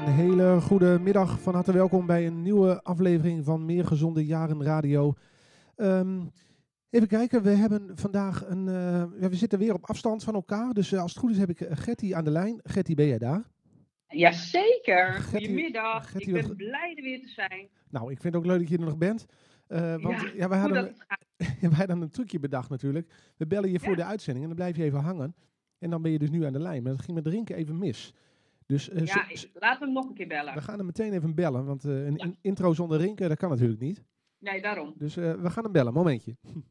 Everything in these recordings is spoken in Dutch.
Een hele goede middag. Van harte welkom bij een nieuwe aflevering van Meer Gezonde Jaren Radio. Ehm, even kijken, we hebben vandaag een. eh, ja, we zitten weer op afstand van elkaar. Dus eh, als het goed is, heb ik eh, Gertie aan de lijn. Gertie, ben jij daar? Jazeker, Gertie- goedemiddag. Gertie, ik ben blij er weer te zijn. Nou, ik vind het ook leuk dat je er nog bent. Want ja, ja, we, hoe hadden, we hadden een trucje bedacht natuurlijk. We bellen je voor de uitzending en dan blijf je even hangen. En dan ben je dus nu aan de lijn. Maar dat ging met drinken even mis. Dus eh, Ja, laten we hem nog een keer bellen. we gaan hem meteen even bellen. Want eh, een Ja. in- intro zonder rinken, dat kan natuurlijk niet. Nee, daarom. Dus eh, we gaan hem bellen. Momentje.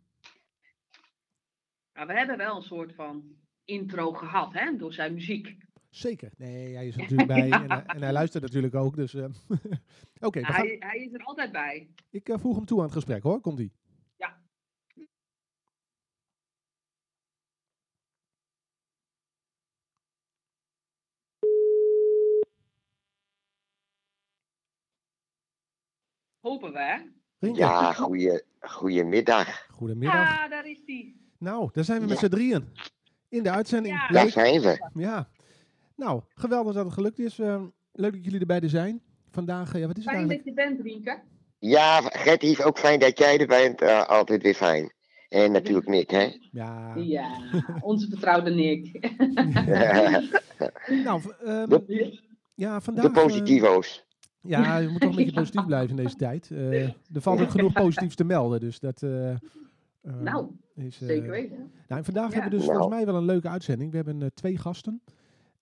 Nou, we hebben wel een soort van intro gehad, hè, door zijn muziek. Zeker. Nee, hij is er natuurlijk bij. En, hij- en hij luistert natuurlijk ook. Dus oké, gaan- hij, hij is er altijd bij. ik voeg hem toe aan het gesprek hoor. Komt ie. Ja. Hopen we? Rinke, Ja, goeie, goedemiddag. goedemiddag. Ah, daar is hij. Nou, daar zijn we met Ja. z'n drieën. In de uitzending. Ja. Daar zijn we. Ja. Nou, geweldig dat het gelukt is. Eh, leuk dat jullie erbij zijn. Vandaag, eh, ja, wat is het Fijn eigenlijk? dat je bent, Rienke. Ja, Gertie, ook fijn dat jij er bent. Eh, altijd weer fijn. En natuurlijk Nick, hè? Ja. Ja, onze vertrouwde Nick. Nou, ehm, De- ja, vandaag... De positivo's. Ja, je moet toch een beetje positief blijven in deze tijd. Eh, er valt ook genoeg positiefs te melden, dus dat... eh, eh, Nou, is, eh, zeker weten. Nou, en vandaag Ja. hebben we dus volgens mij wel een leuke uitzending. We hebben twee gasten.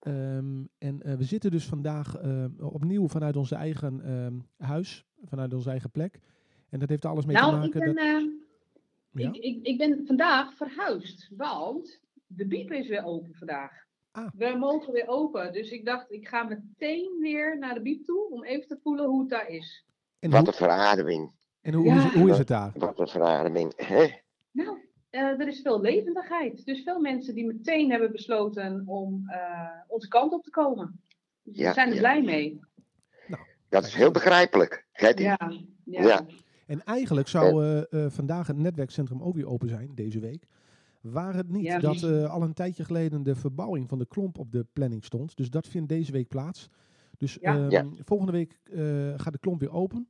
Ehm, en we zitten dus vandaag opnieuw vanuit onze eigen ehm, huis, vanuit onze eigen plek. En dat heeft alles mee te Nou, ik maken. ben, dat, eh, Ja? ik, ik, ik ben vandaag verhuisd, want de biep is weer open vandaag. Ah. We mogen weer open, dus ik dacht ik ga meteen weer naar de biep toe om even te voelen hoe het daar is. en Wat hoe, een verademing. en hoe, Ja. hoe, is, hoe is het daar? Wat een verademing. Hè? Nou, eh, er is veel levendigheid. Dus veel mensen die meteen hebben besloten om eh, onze kant op te komen. Dus Ja, we zijn er ja. blij mee. Dat is heel begrijpelijk, Gertie. Ja, ja. Ja. En eigenlijk zou eh, eh, vandaag het netwerkcentrum ook weer open zijn, deze week. Waar het niet Ja, dat eh, al een tijdje geleden de verbouwing van de klomp op de planning stond. Dus dat vindt deze week plaats. Dus Ja. ehm, Ja. volgende week eh, gaat de klomp weer open.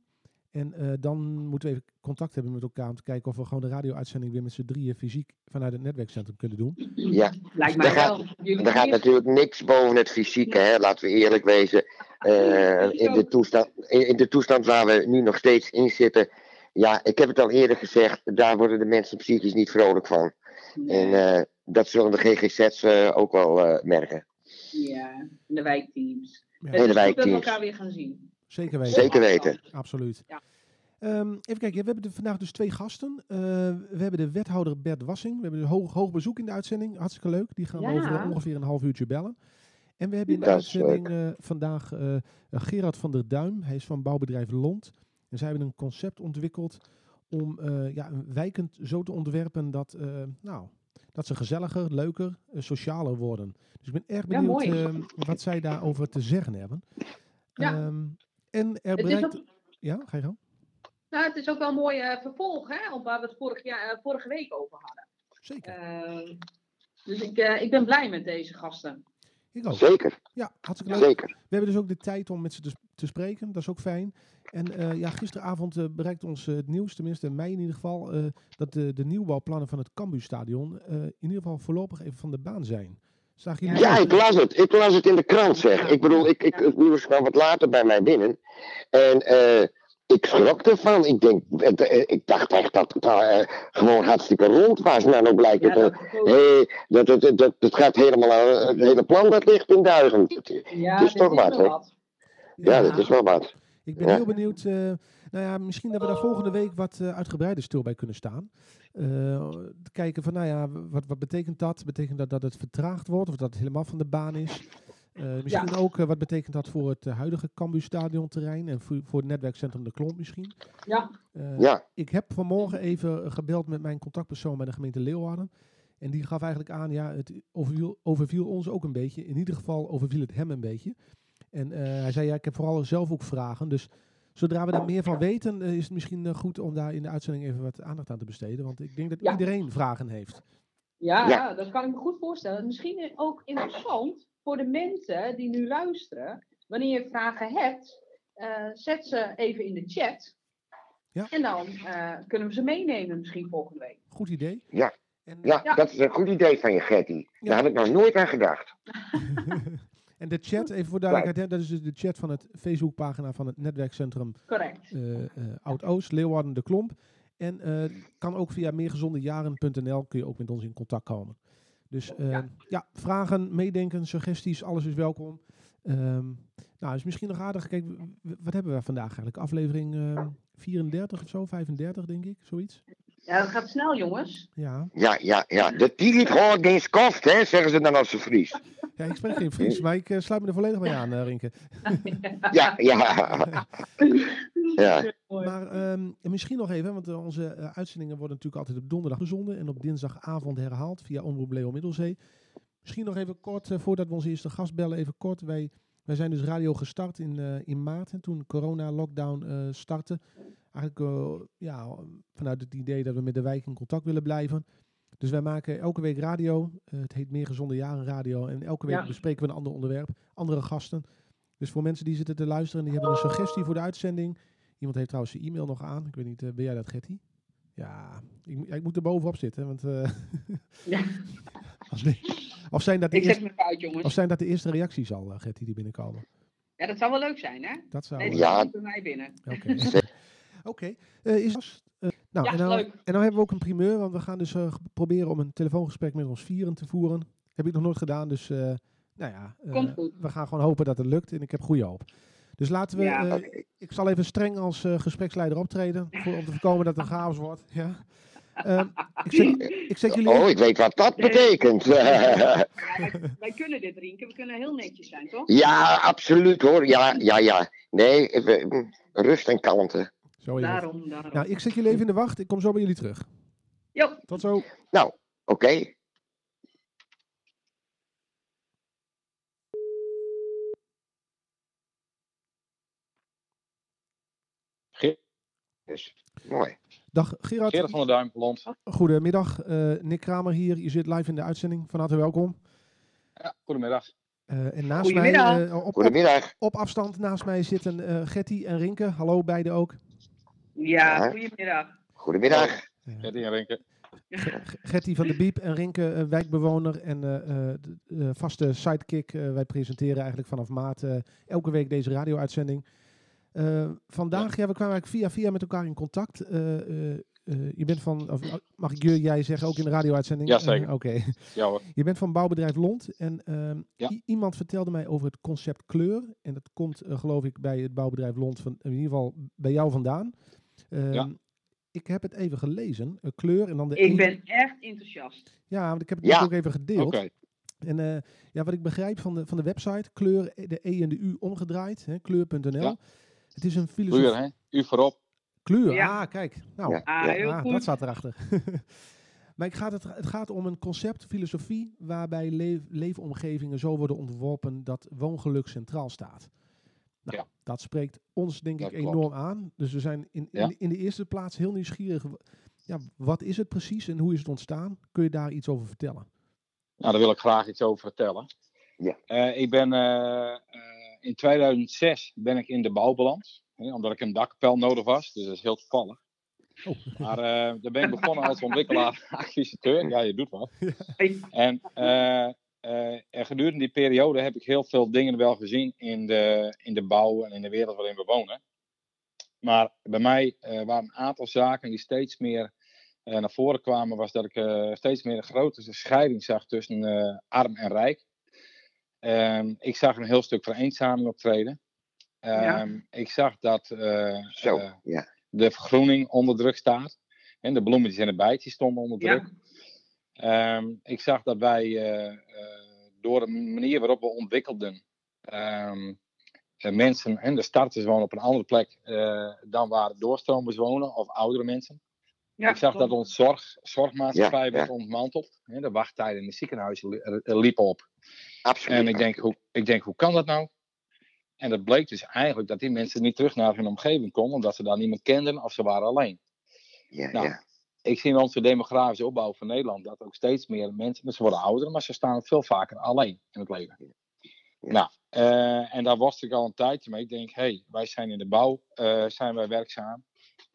En eh, dan moeten we even contact hebben met elkaar om te kijken of we gewoon de radio-uitzending weer met z'n drieën fysiek vanuit het netwerkcentrum kunnen doen. Ja, Lijkt mij Daar gaat- wel. Er gaat natuurlijk niks boven het fysieke, hè? laten we eerlijk wezen. Eh, in, de toestand, in de toestand waar we nu nog steeds in zitten. Ja, ik heb het al eerder gezegd, daar worden de mensen psychisch niet vrolijk van. En eh, dat zullen de GGZ's eh, ook wel eh, merken. Ja, de wijkteams. Ja, Het is goed dat we wijkteams. elkaar weer gaan zien. zeker weten. Zeker weten. Absoluut. Ja. Ehm, even kijken, we hebben vandaag dus twee gasten. Eh, we hebben de wethouder Bert Wassing. We hebben dus hoog, hoog bezoek in de uitzending. Hartstikke leuk. Die gaan we over ongeveer een half uurtje bellen. En we hebben in de Dat uitzending eh, vandaag eh, Gerard van der Duim. Hij is van bouwbedrijf Lont. En zij hebben een concept ontwikkeld om eh, ja, een wijkend zo te ontwerpen dat, eh, nou, dat ze gezelliger, leuker, eh, socialer worden. Dus ik ben erg benieuwd ehm, wat zij daarover te zeggen hebben. Ja. Ehm, en er bereikt... ook, Ja, ga je gang? nou, het is ook wel een mooi eh, vervolg hè, op waar we het vorig jaar, vorige week over hadden. Zeker. Eh, dus ik, eh, ik ben blij met deze gasten. Ik ook. Zeker, Ja, hartstikke leuk. zeker. We hebben dus ook de tijd om met ze te, te spreken. Dat is ook fijn. En eh, ja, gisteravond eh, bereikt ons eh, het nieuws, tenminste mij in ieder geval, eh, dat de, de nieuwbouwplannen van het Cambuurstadion eh in ieder geval voorlopig even van de baan zijn. Zagen jullie Ja, ik las het. Ik las het in de krant, zeg. Ik bedoel, ik, ik, het nieuws kwam wat later bij mij binnen. En eh, ik schrok ervan. Ik, denk, ik dacht echt dat het eh, gewoon hartstikke rond was. Maar dan blijkt Ja, het... hey, dat, dat, dat, dat, het gaat helemaal... aan- Het hele plan dat ligt in duigen. ja, het is dit toch wat, wel hè? Ja, dat is wel wat. Ik ben Ja. heel benieuwd. eh, nou ja, misschien dat we daar volgende week wat eh, uitgebreider stil bij kunnen staan. Eh, te kijken van, nou ja, wat, wat betekent dat? Betekent dat dat het vertraagd wordt of dat het helemaal van de baan is? Eh, misschien ook wat betekent dat voor het huidige Cambuur stadionterrein en voor, voor het netwerkcentrum De Klomp misschien? Ja, Eh, Ja, Ik heb vanmorgen even gebeld met mijn contactpersoon bij de gemeente Leeuwarden. En die gaf eigenlijk aan, ja, het overviel, overviel ons ook een beetje. In ieder geval overviel het hem een beetje. En eh, hij zei, ja, ik heb vooral zelf ook vragen. Dus zodra we daar meer van weten, eh, is het misschien eh, goed om daar in de uitzending even wat aandacht aan te besteden. Want ik denk dat Ja. iedereen vragen heeft. ja, Ja. dat kan ik me goed voorstellen. Misschien ook interessant voor de mensen die nu luisteren. wanneer je vragen hebt, eh, zet ze even in de chat. Ja. En dan eh, kunnen we ze meenemen misschien volgende week. Goed idee. Ja. En, Ja, Ja. dat is een goed idee van je, Gertie. Ja. Daar had ik nog nooit aan gedacht. en de chat, even voor duidelijkheid, hè, dat is dus de chat van het Facebookpagina van het netwerkcentrum Correct. eh, Oud-Oost, Leeuwarden de Klomp. En eh, kan ook via meergezondejaren.nl kun je ook met ons in contact komen. Dus ja. Ja. vragen, meedenken, suggesties, alles is welkom. Ehm, nou, is misschien nog aardig. Kijk, wat hebben we vandaag eigenlijk? Aflevering eh, 34 of zo, 35 denk ik, zoiets. Ja, dat gaat snel, jongens. Ja. Ja, ja, ja. De tilit gewoon geen skoft, hè, zeggen ze dan als ze Fries. ja, ik spreek geen Fries, maar ik eh, sluit me er volledig bij aan, eh, Rinke. Ja, ja. Ja. Maar ehm, en misschien nog even, want eh, onze uitzendingen worden natuurlijk altijd op donderdag gezonden en op dinsdagavond herhaald via Omroep Leo Middelzee. Misschien nog even kort, voordat we onze eerste gast bellen, even kort. Wij, wij zijn dus radio gestart in, eh, in maart, en toen corona-lockdown eh startte. Eigenlijk eh, ja, vanuit het idee dat we met de wijk in contact willen blijven. Dus wij maken elke week radio. Eh, het heet Meer Gezonde Jaren Radio. En elke week Ja. bespreken we een ander onderwerp, andere gasten. Dus voor mensen die zitten te luisteren en die hebben een suggestie voor de uitzending. Iemand heeft trouwens zijn e-mail nog aan. Ik weet niet, eh, ben jij dat, Getty? Ja, ik, ja, ik moet er bovenop zitten. Want, eh, Ja. of, zijn dat de Ik zet eerste, me even uit, jongens. of zijn dat de eerste reacties al, Getty, die binnenkomen? Ja, dat zou wel leuk zijn, hè? Dat zou... Nee, dat Ja. bij mij binnen. Oké. Oké. Eh, is eh, nou, Ja, en, nou, leuk. en nou hebben we ook een primeur, want we gaan dus eh, proberen om een telefoongesprek met ons vieren te voeren. Heb ik nog nooit gedaan, dus eh, nou ja, eh, Komt goed. we gaan gewoon hopen dat het lukt en ik heb goede hoop. Dus laten we, Ja. eh, ik zal even streng als eh, gespreksleider optreden, voor, om te voorkomen dat het een chaos wordt. Ja. Ehm, ik, zet, ik zet jullie Oh, ik weet wat dat betekent. Ja, wij, wij kunnen dit, Rienke. We kunnen heel netjes zijn, toch? ja, absoluut hoor. Ja, ja, ja. Nee, even, mm, rust en kalmte. Zo is het. Daarom, daarom. Nou, ik zet jullie even in de wacht. Ik kom zo bij jullie terug. Jo, Tot zo. Nou, oké. Dus, mooi. Dag Gerard. Gerard van der Duim, Lond. Goedemiddag. eh Nick Kramer hier. Je zit live in de uitzending. Van harte welkom. Ja, goedemiddag. Eh, en naast mij, Goedemiddag. eh, op, op, Goedemiddag. op afstand naast mij zitten eh Getty en Rinke. Hallo, beide ook. Ja, Ja. goedemiddag. Goedemiddag. Gertie en Renke. G- Getty van de Biep en Rinke, eh, wijkbewoner en eh, eh, de, de vaste sidekick. Eh, wij presenteren eigenlijk vanaf maart eh, elke week deze radio-uitzending. Eh, vandaag, ja. we kwamen eigenlijk via via met elkaar in contact. Eh, eh, eh, je bent van, of, mag ik je, jij zeggen, ook in de radio-uitzending? Ja, zeker. Oké. Ja hoor. Je bent van bouwbedrijf Lont en ehm, Ja. iemand vertelde mij over het concept kleur. En dat komt, geloof ik, bij het bouwbedrijf Lont, van, in ieder geval bij jou vandaan. Ehm, Ja. Ik heb het even gelezen, eh, kleur en dan de Ik E- ben echt enthousiast. Ja, want ik heb het Ja. ook even gedeeld. Oké. En eh, ja, wat ik begrijp van de, van de website, kleur, de E en de U omgedraaid, hè, kleur.nl. Ja. Het is een filosofie. Kleur, hè? U voorop. Kleur, Ja. ah, kijk. Nou, Ja. Ah, Ja. heel ah, goed. dat zat erachter. maar ik gaat het, het gaat om een concept, filosofie, waarbij leef- leefomgevingen zo worden ontworpen dat woongeluk centraal staat. Nou, Ja. Dat spreekt ons denk Dat ik klopt. enorm aan. Dus we zijn in, in, Ja. de, in de eerste plaats heel nieuwsgierig. Ja, wat is het precies en hoe is het ontstaan? Kun je daar iets over vertellen? Nou, daar wil ik graag iets over vertellen. Ja. Eh, ik ben eh, eh, in 2006 ben ik in de bouw beland. Hè, omdat ik een dakpel nodig was. Dus dat is heel toevallig. Oh. Maar eh, daar ben ik begonnen als ontwikkelaar, acquisiteur. Ja, je doet wat. En, eh, eh, en gedurende die periode heb ik heel veel dingen wel gezien in de, in de bouw en in de wereld waarin we wonen. Maar bij mij eh, waren een aantal zaken die steeds meer eh, naar voren kwamen, was dat ik steeds meer een grote scheiding zag tussen arm en rijk. Ehm, ik zag een heel stuk vereenzaming optreden. Ehm, Ik zag dat Zo, ja. de vergroening onder druk staat. En de bloemetjes en de bijtjes stonden onder druk. ja. Ehm, ik zag dat wij door de manier waarop we ontwikkelden, ehm, eh, mensen en de starters wonen op een andere plek eh, dan waar doorstromers wonen of oudere mensen. ja ik zag dat ons zorg, zorgmaatschappij Ja, werd ja. ontmanteld. Hè, de wachttijden in de ziekenhuizen eh, liepen op. Absoluut. En ik denk, hoe, ik denk, hoe kan dat nou? En dat bleek dus eigenlijk dat die mensen niet terug naar hun omgeving konden, omdat ze daar niemand kenden of ze waren alleen. Ja, Nou, ja. Ik zie in onze demografische opbouw van Nederland dat ook steeds meer mensen, ze worden ouder, maar ze staan ook veel vaker alleen in het leven. Ja. Nou, Eh, en daar was ik al een tijdje mee. Ik denk, hé, hey, wij zijn in de bouw, uh, zijn wij werkzaam.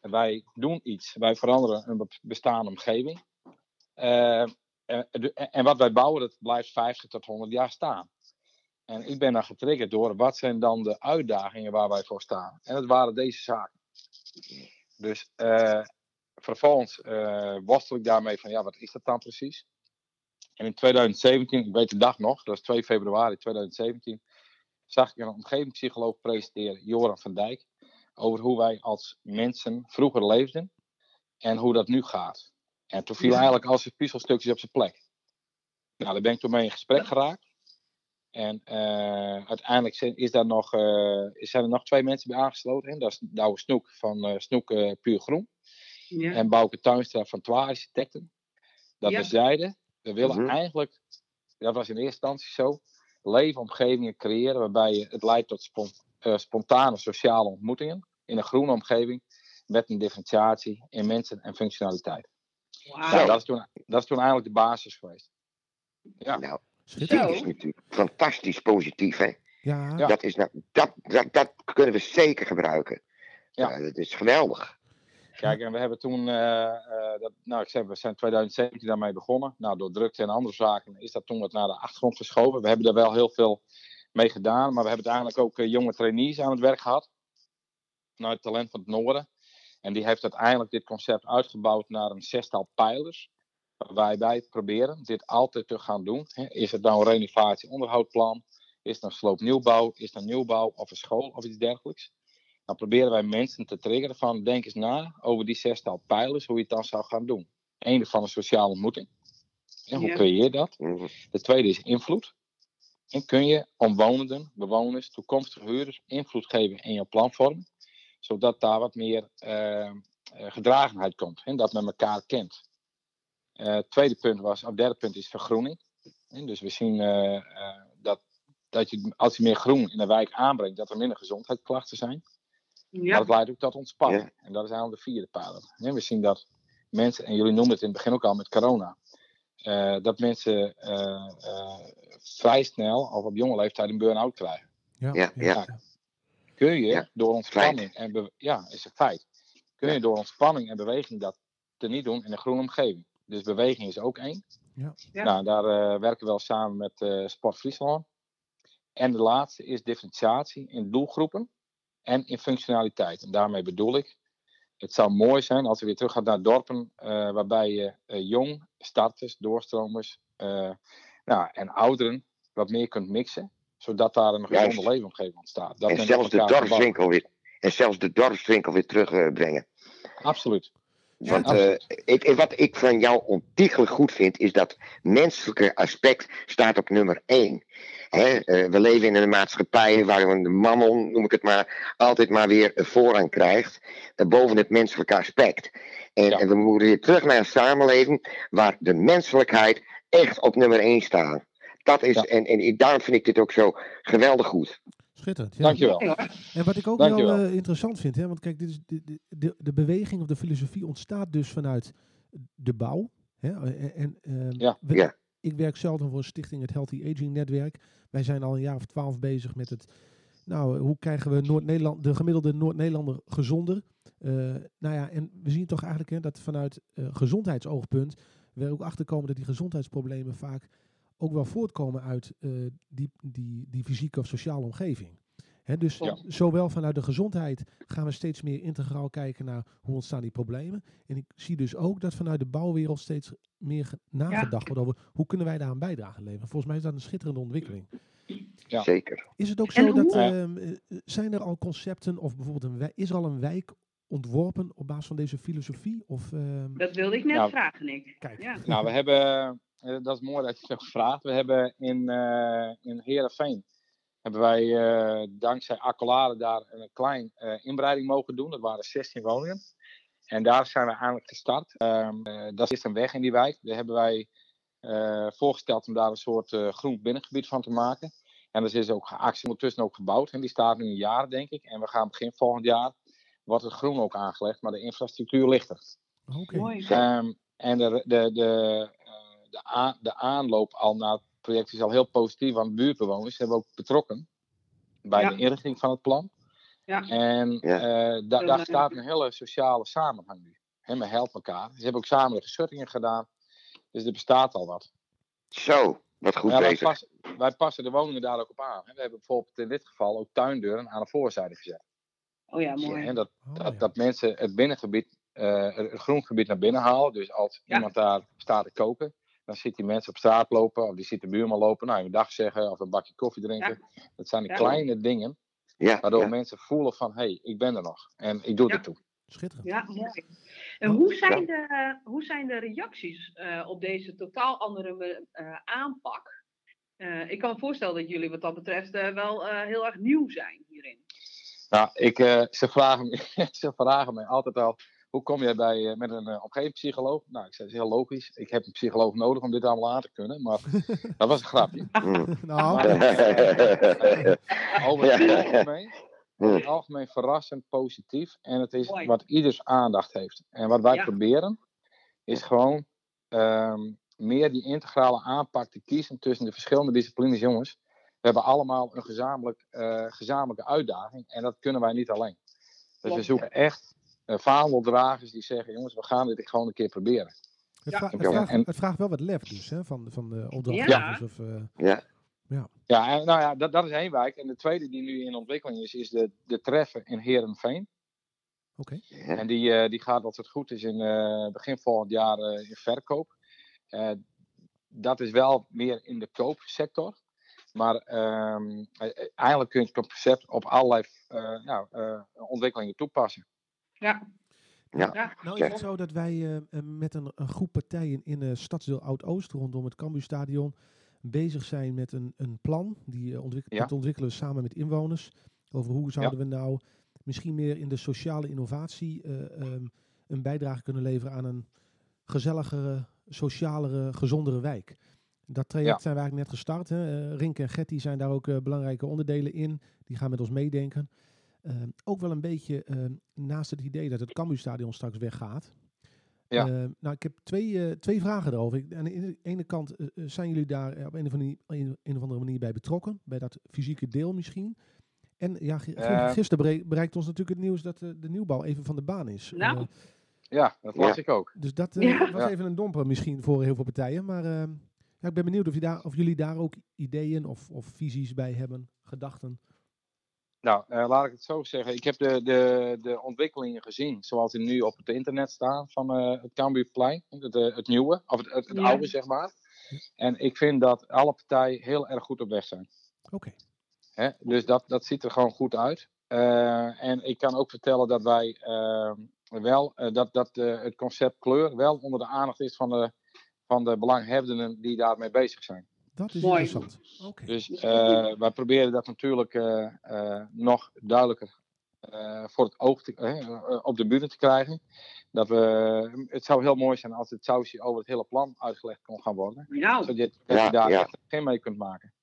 Wij doen iets. Wij veranderen een bestaande omgeving. Uh, en wat wij bouwen, dat blijft 50 tot 100 jaar staan. En ik ben dan getriggerd door wat zijn dan de uitdagingen waar wij voor staan. En dat waren deze zaken. Dus vervolgens worstel ik daarmee van, ja, wat is dat dan precies? En in 2017, ik weet de dag nog, dat was 2 februari 2017, zag ik een omgevingspsycholoog presenteren, Joran van Dijk, over hoe wij als mensen vroeger leefden en hoe dat nu gaat. En toen viel eigenlijk als een puzzelstukjes op zijn plek. Nou, daar ben ik toen mee in gesprek geraakt. En uh, uiteindelijk is daar nog, uh, zijn er nog twee mensen bij aangesloten. Dat is Douwe Snoek van uh, Snoek Puur Groen. Ja. En Bouke Tuinstra van Twa Architecten. Dat ja. we zeiden, we willen mm-hmm. eigenlijk, dat was in eerste instantie zo, leefomgevingen creëren waarbij het leidt tot spont, uh, spontane sociale ontmoetingen in een groene omgeving met een differentiatie in mensen en functionaliteit. Wow. Nou, dat, is toen, dat is toen eigenlijk de basis geweest. Ja. Nou, dat is natuurlijk fantastisch positief, hè? Ja. Dat, is nou, dat, dat, dat kunnen we zeker gebruiken. Ja. ja dat is geweldig. Kijk, en we hebben toen, uh, uh, dat, nou ik zeg, we zijn 2017 daarmee begonnen. Nou, door drukte en andere zaken is dat toen wat naar de achtergrond geschoven. We hebben daar wel heel veel mee gedaan, maar we hebben uiteindelijk ook uh, jonge trainees aan het werk gehad. Vanuit het Talent van het Noorden. En die heeft uiteindelijk dit concept uitgebouwd naar een zestal pijlers. Waarbij wij proberen dit altijd te gaan doen. Is het nou een renovatie onderhoudplan? Is het een sloopnieuwbouw? Is het een nieuwbouw of een school of iets dergelijks? Dan proberen wij mensen te triggeren van denk eens na over die zestal pijlers, hoe je het dan zou gaan doen. Eén van een sociale ontmoeting. En hoe ja. creëer je dat? Mhm. De tweede is invloed. En kun je omwonenden, bewoners, toekomstige huurders invloed geven in jouw planvorm, zodat daar wat meer uh, gedragenheid komt en dat men elkaar kent. Uh, tweede punt was, of derde punt is vergroening. En dus we zien uh, dat, dat je, als je meer groen in de wijk aanbrengt, dat er minder gezondheidsklachten zijn. Ja. dat leidt ook tot ontspanning. En dat is eigenlijk de vierde pijler. we zien dat mensen, en jullie noemden het in het begin ook al met corona, uh, dat mensen uh, uh, vrij snel, of op jonge leeftijd, een burn-out krijgen. Ja, ja. ja. Kun je door ontspanning en ja, is een feit. Kun je door ontspanning en beweging dat te niet doen in een groene omgeving. Dus beweging is ook één. Ja. Nou, daar werken we wel samen met Sport Friesland. En de laatste is differentiatie in doelgroepen en in functionaliteit. En daarmee bedoel ik, het zou mooi zijn als we weer terug gaan naar dorpen uh, waarbij je uh, jong, starters, doorstromers uh, nou, en ouderen wat meer kunt mixen, zodat daar een gezonde leefomgeving ontstaat. Dat en, zelfs de dorpswinkel weer, en zelfs de dorpswinkel weer terugbrengen. Absoluut. Want uh, ik, wat ik van jou ontiegelijk goed vind, is dat menselijke aspect staat op nummer één. Hè? Uh, we leven in een maatschappij waar de mammon, noem ik het maar, altijd maar weer voorrang krijgt. Uh, boven het menselijke aspect. En, ja. en, we moeten weer terug naar een samenleving waar de menselijkheid echt op nummer één staat. Dat is, ja. en, en daarom vind ik dit ook zo geweldig goed. Schitterend. Ja. Dankjewel. En wat ik ook Dankjewel. wel uh, interessant vind, hè, want kijk, dit is de, de, de, beweging of de filosofie ontstaat dus vanuit de bouw. Hè, en, en uh, ja. We, ja. Ik werk zelf voor een stichting, het Healthy Aging Netwerk. Wij zijn al een jaar of twaalf bezig met het, nou, hoe krijgen we Noord-Nederland, de gemiddelde Noord-Nederlander gezonder? Uh, nou ja, en we zien toch eigenlijk hè, dat vanuit gezondheidsoogpunt we ook achterkomen dat die gezondheidsproblemen vaak ook wel voortkomen uit uh, die, die, die fysieke of sociale omgeving. He, dus ja. zowel vanuit de gezondheid gaan we steeds meer integraal kijken naar hoe ontstaan die problemen. En ik zie dus ook dat vanuit de bouwwereld steeds meer nagedacht ja. wordt over hoe kunnen wij daar een bijdrage leveren. Volgens mij is dat een schitterende ontwikkeling. Ja. Zeker. Is het ook zo dat, uh, zijn er al concepten of bijvoorbeeld een, is er al een wijk ontworpen op basis van deze filosofie? Of, uh, dat wilde ik net nou, vragen, Nick. Kijk. Ja. Nou, we hebben dat is mooi dat je het hebt gevraagd. We hebben in, uh, in Heerenveen hebben wij uh, dankzij Accolade daar een klein inbreiding mogen doen. Dat waren 16 woningen. En daar zijn we eigenlijk gestart. Um, dat is een weg in die wijk. Daar hebben wij voorgesteld om daar een soort groen binnengebied van te maken. En dat is ook actie ondertussen ook gebouwd. En die staat nu een jaar, denk ik. En we gaan begin volgend jaar wordt het groen ook aangelegd, maar de infrastructuur ligt er. Oké. Okay. Um, en de, de, de, de, de aanloop al naar het project is al heel positief, want buurtbewoners hebben ook betrokken. bij Ja. de inrichting van het plan. Ja. En Ja. eh, da- daar staat een hele sociale samenhang nu. Hè, we helpen elkaar. Ze hebben ook samen de geschuttingen gedaan. Dus er bestaat al wat. Zo, wat goed Ja, wij, bezig. pas- wij passen de woningen daar ook op aan. We hebben bijvoorbeeld in dit geval ook tuindeuren aan de voorzijde gezet. Oh ja, mooi. En dat, Oh, dat, ja. dat mensen het binnengebied, eh, het het groengebied naar binnen halen. Dus als Ja. iemand daar staat te koken, dan ziet die mensen op straat lopen, of die ziet de buurman lopen, nou, een dag zeggen, of een bakje koffie drinken. Dat zijn die Ja. kleine dingen, Ja, waardoor ja. mensen voelen van, hé, hey, ik ben er nog. En ik doe Ja. er toe. Schitterend. Ja, mooi. En hoe zijn de, hoe zijn de reacties eh, op deze totaal andere eh, aanpak? Eh, ik kan me voorstellen dat jullie wat dat betreft eh, wel eh, heel erg nieuw zijn hierin. Nou, ik, eh, ze, vragen, me- ze vragen mij altijd al, hoe kom jij bij, eh, met een uh, omgevingspsycholoog? Nou, ik zei, dat is heel logisch. Ik heb een psycholoog nodig om dit allemaal aan te kunnen. Maar dat was een grapje. Nou, Over het Ja. algemeen, over het algemeen verrassend positief. En het is wat ieders aandacht heeft. En wat wij Ja. proberen, is gewoon ehm, meer die integrale aanpak te kiezen tussen de verschillende disciplines. Jongens, we hebben allemaal een gezamenlijk, eh, gezamenlijke uitdaging. En dat kunnen wij niet alleen. Dus we zoeken echt vaandeldragers die zeggen, jongens, we gaan dit gewoon een keer proberen. het, Ja. vra- het Ja, vraagt, en- het vraagt wel wat lef dus, hè, van, van de opdrachtgevers. Of, eh, Ja, Ja, en, nou ja, dat, dat is één wijk. En de tweede die nu in ontwikkeling is, is de, de Treffen in Herenveen. Oké. ja. En die, eh, die gaat, als het goed is, in eh, begin volgend jaar in verkoop. Eh, dat is wel meer in de koopsector. Maar ehm, eh, eigenlijk kun je het concept op allerlei eh, nou, eh, ontwikkelingen toepassen. Ja. Ja. ja. Nou is het zo dat wij eh, eh, met een, een groep partijen in eh stadsdeel Oud-Oost rondom het Cambuurstadion bezig zijn met een, een plan. Die ontwik- Ja. dat ontwikkelen we samen met inwoners. Over hoe zouden we nou misschien meer in de sociale innovatie eh, ehm, een bijdrage kunnen leveren aan een gezelligere, socialere, gezondere wijk. Dat traject Ja. zijn we eigenlijk net gestart. Hè. Rink en Getty zijn daar ook belangrijke onderdelen in. Die gaan met ons meedenken. Ehm, ook wel een beetje ehm, naast het idee dat het Cambuurstadion straks weggaat. Ja. Ehm, nou, ik heb twee, eh, twee vragen erover. Ik, aan de ene kant eh, eh, zijn jullie daar op een of, andere, een, een of andere manier bij betrokken. Bij dat fysieke deel misschien. En ja, gi- gisteren berei- bereikt ons natuurlijk het nieuws dat de nieuwbouw even van de baan is. Nou. Ja, dat las Ja. ik ook. dus dat Ja. was Ja. even een domper misschien voor heel veel partijen. Maar ehm, ja, ik ben benieuwd of, je daar, of jullie daar ook ideeën of, of visies bij hebben, gedachten. Nou, eh, laat ik het zo zeggen. Ik heb de, de, de ontwikkelingen gezien zoals die nu op het internet staan van eh, het Cambuurplein. Het, eh, het nieuwe, of het, het, het Ja. oude zeg maar. En ik vind dat alle partijen heel erg goed op weg zijn. Oké. Dus dat, dat ziet er gewoon goed uit. En ik kan ook vertellen dat wij wel, dat, dat het concept kleur wel onder de aandacht is van de, van de belanghebbenden die daarmee bezig zijn. Dat is Mooi. interessant. Oké. Dus eh, wij proberen dat natuurlijk eh, eh, nog duidelijker eh, voor het oog te, op de buren te krijgen. Dat we, het zou heel mooi zijn als het sausje over het hele plan uitgelegd kon gaan worden. Nou, Zodat je, dat Ja, je daar ja. geen mee kunt maken.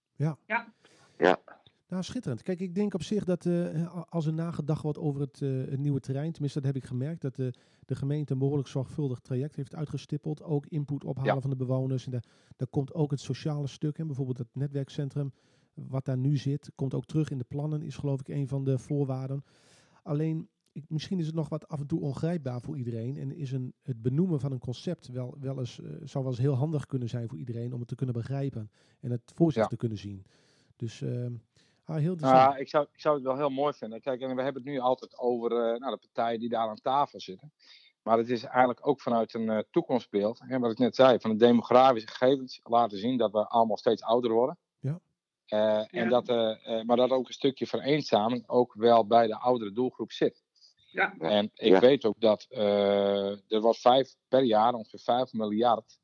Nou, schitterend. Kijk, ik denk op zich dat eh, a- als er nagedacht wordt over het, eh, het nieuwe terrein, tenminste dat heb ik gemerkt, dat de, de gemeente een behoorlijk zorgvuldig traject heeft uitgestippeld. Ook input ophalen Ja. van de bewoners. En daar, daar komt ook het sociale stuk in. Bijvoorbeeld het netwerkcentrum, wat daar nu zit, komt ook terug in de plannen, is geloof ik een van de voorwaarden. Alleen, ik, misschien is het nog wat af en toe ongrijpbaar voor iedereen. En is een, het benoemen van een concept wel, wel eens, eh, zou wel eens heel handig kunnen zijn voor iedereen om het te kunnen begrijpen en het voor zich Ja. te kunnen zien. Dus ehm, ah, heel. Nou, ik zou, ik zou het wel heel mooi vinden. Kijk, en we hebben het nu altijd over eh, nou, de partijen die daar aan tafel zitten. Maar het is eigenlijk ook vanuit een eh, toekomstbeeld. Hè, wat ik net zei, van de demografische gegevens laten zien dat we allemaal steeds ouder worden. Ja. Eh, en Ja. dat, eh, eh, maar dat ook een stukje vereenzaming ook wel bij de oudere doelgroep zit. ja. En ik Ja. weet ook dat eh, er wordt vijf per jaar ongeveer 5 miljard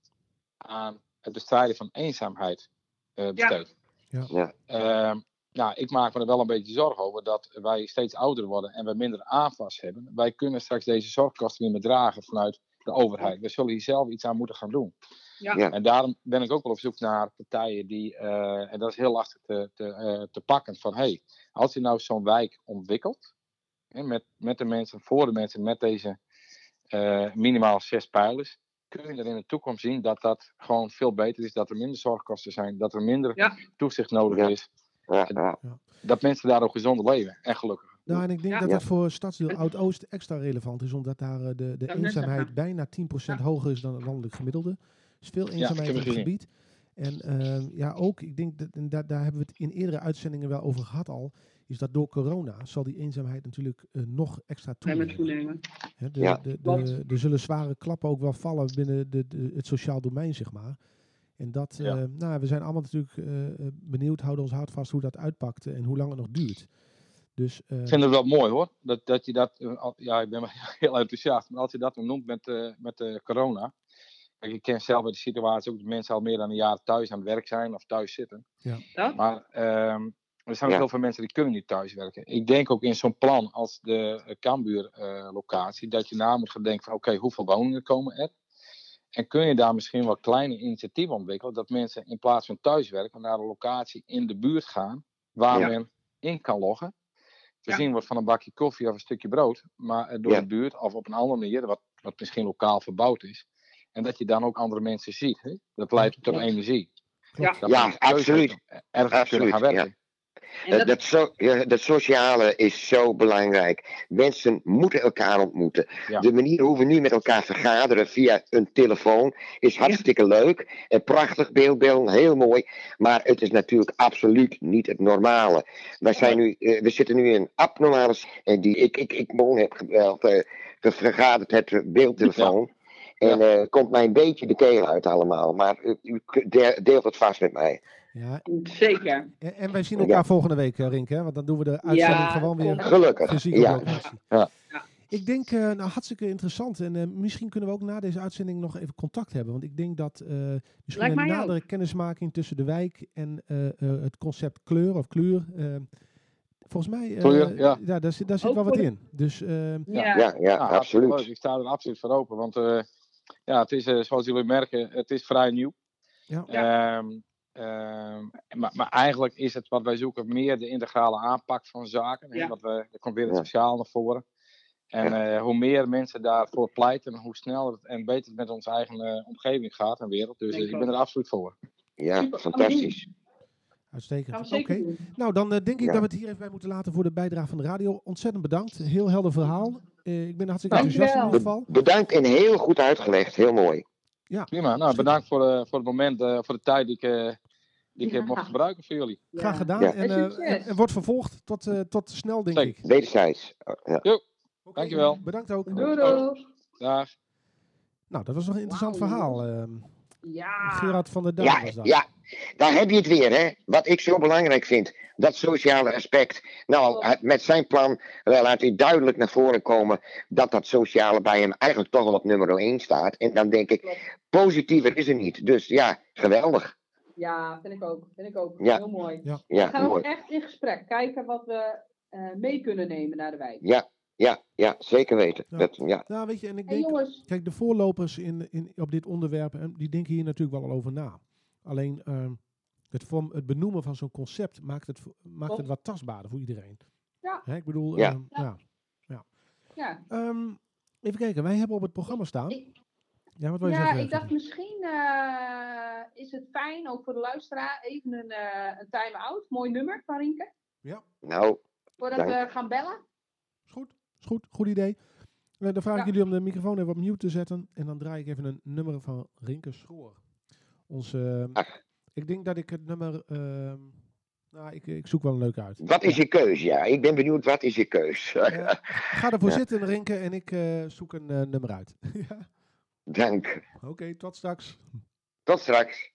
aan het bestrijden van eenzaamheid eh besteed. Ja. Ehm, nou, ik maak me er wel een beetje zorgen over dat wij steeds ouder worden en we minder aanwas hebben. Wij kunnen straks deze zorgkosten niet meer dragen vanuit de overheid. We zullen hier zelf iets aan moeten gaan doen. Ja. Ja. En daarom ben ik ook wel op zoek naar partijen die, eh, en dat is heel lastig te, te, eh, te pakken, van hey, als je nou zo'n wijk ontwikkelt, hè, met, met de mensen, voor de mensen, met deze eh, minimaal zes pijlers, kun je er in de toekomst zien dat dat gewoon veel beter is, dat er minder zorgkosten zijn, dat er minder Ja. toezicht nodig Ja. is. Ja. Dat mensen daar ook gezonder leven en gelukkig. Nou, en ik denk Ja. dat Ja. dat voor stadsdeel Oud-Oost extra relevant is, omdat daar eh, de, de net eenzaamheid bijna 10% Ja. hoger is dan het landelijk gemiddelde. Er is veel eenzaamheid in het gebied. En ehm, ja, ook, ik denk, dat, en daar, daar hebben we het in eerdere uitzendingen wel over gehad al, is dat door corona zal die eenzaamheid natuurlijk eh, nog extra En met toenemen. Hè, de, Ja. de, de, er zullen zware klappen ook wel vallen binnen de, de, het sociaal domein, zeg maar. En dat, Ja. eh, nou, we zijn allemaal natuurlijk eh, eh, benieuwd, houden ons hart vast hoe dat uitpakt en hoe lang het nog duurt. Dus, eh, Ik vind het wel mooi hoor. Dat, dat je dat, ja, ik ben wel heel enthousiast. Maar als je dat noemt met, eh, met corona. Kijk, ik ken zelf de situatie ook dat mensen al meer dan een jaar thuis aan het werk zijn of thuis zitten. Dat? Maar ehm, er zijn ook Ja. heel veel mensen die kunnen niet thuiswerken. Ik denk ook in zo'n plan als de Cambuur eh, locatie, dat je na moet gaan denken van oké, hoeveel woningen komen er? En kun je daar misschien wel kleine initiatieven ontwikkelen, dat mensen in plaats van thuiswerken naar een locatie in de buurt gaan, waar Ja. men in kan loggen. Voorzien wordt van een bakje koffie of een stukje brood, maar door Ja. de buurt of op een andere manier, wat, wat misschien lokaal verbouwd is. En dat je dan ook andere mensen ziet. Hè? Dat leidt tot energie. klopt. Dat Ja, absoluut. Ergens kunnen gaan werken. En Dat, dat, so, ja, dat sociale is zo belangrijk. Mensen moeten elkaar ontmoeten. Ja. De manier hoe we nu met elkaar vergaderen via een telefoon is hartstikke leuk. En prachtig beeldbeeld, heel mooi. Maar het is natuurlijk absoluut niet het normale. Wij zijn nu, eh, we zitten nu in een abnormale. En die ik, ik, ik morgen heb gebeld, eh, vergaderd het eh, beeldtelefoon. En eh, komt mij een beetje de keel uit allemaal. Maar eh, u de- deelt het vast met mij. Ja, zeker. en, en wij zien elkaar Ja. volgende week, eh, Rink, hè? want dan doen we de uitzending gewoon weer. Gelukkig. fysiek Ja. Ik denk, eh, nou hartstikke interessant. En eh, misschien kunnen we ook na deze uitzending nog even contact hebben. Want ik denk dat eh, misschien Lijkt een nadere kennismaking tussen de wijk en eh, eh, het concept kleur of kleur. volgens mij, eh, Kleur, ja. daar, zit, daar zit wel wat in. Dus Ja. Ja, ja, Ja, hartstikke absoluut. Ik sta er absoluut voor open. Want eh, ja, het is, eh, zoals jullie merken, het is vrij nieuw. Ja. Ehm, ehm, maar, maar eigenlijk is het wat wij zoeken meer de integrale aanpak van zaken. Ja. Wat we, er komt weer het sociaal naar voren. En eh, hoe meer mensen daarvoor pleiten, hoe sneller het en beter het met onze eigen eh, omgeving gaat en wereld. Dus eh, ik ben er absoluut voor. Ja, Super, fantastisch. uitstekend. Oké, nou dan denk ik Ja. dat we het hier even bij moeten laten voor de bijdrage van de radio. Ontzettend bedankt. Heel helder verhaal. Eh, ik ben hartstikke enthousiast in ieder geval. Bedankt en heel goed uitgelegd. Heel mooi. Prima. Nou, bedankt voor, eh, voor het moment, eh, voor de tijd die ik, eh, die ik Ja. heb mocht gebruiken voor jullie. Graag Ja. gedaan. Ja. En, En eh, succes. en, en wordt vervolgd tot, eh, tot snel, denk Zeker. ik. Wederzijds. Ja. Oké, Dankjewel. Bedankt ook. Doei doei. Dag. Nou, dat was nog een interessant verhaal. ehm Ja. Gerard van der Duin Ja, was dat. ja, daar heb je het weer, hè. Wat ik zo belangrijk vind. Dat sociale aspect. Nou, met zijn plan eh, laat hij duidelijk naar voren komen dat dat sociale bij hem eigenlijk toch wel op nummer 1 staat. En dan denk ik, positiever is er niet. Dus ja, geweldig. Ja, vind ik ook. Vind ik ook. Ja. Heel mooi. Ja. We Ja, gaan ook mooi. echt in gesprek. Kijken wat we eh, mee kunnen nemen naar de wijk. Ja, ja, ja, zeker weten. Ja. Dat, ja. Nou, weet je, en ik Hey denk, jongens. kijk, de voorlopers in, in, op dit onderwerp, die denken hier natuurlijk wel al over na. Alleen ehm, het, vorm, het benoemen van zo'n concept maakt het, maakt het wat tastbaarder voor iedereen. Ja. Hè, ik bedoel, Ja. ehm, ja. Ja, Ehm, even kijken, wij hebben op het programma staan. Ik- ja, wat wil je ja zeggen? ik dacht misschien eh, is het fijn, ook voor de luisteraar, even een, eh, een time-out. Mooi nummer van Rienke. Ja, Nou, Voordat Dank. we gaan bellen. is goed. Is goed, goed idee. Eh, dan vraag ik Ja. jullie om de microfoon even op mute te zetten. En dan draai ik even een nummer van Rinke Schoor. Ach. Ik denk dat ik het nummer... ehm, nou, ik, ik zoek wel een leuke uit. wat is je keus? Ja, ik ben benieuwd, wat is je keus? Ga ervoor Ja. zitten, Rinke, en ik eh, zoek een eh, nummer uit. ja. Dank. Oké, tot straks. Tot straks.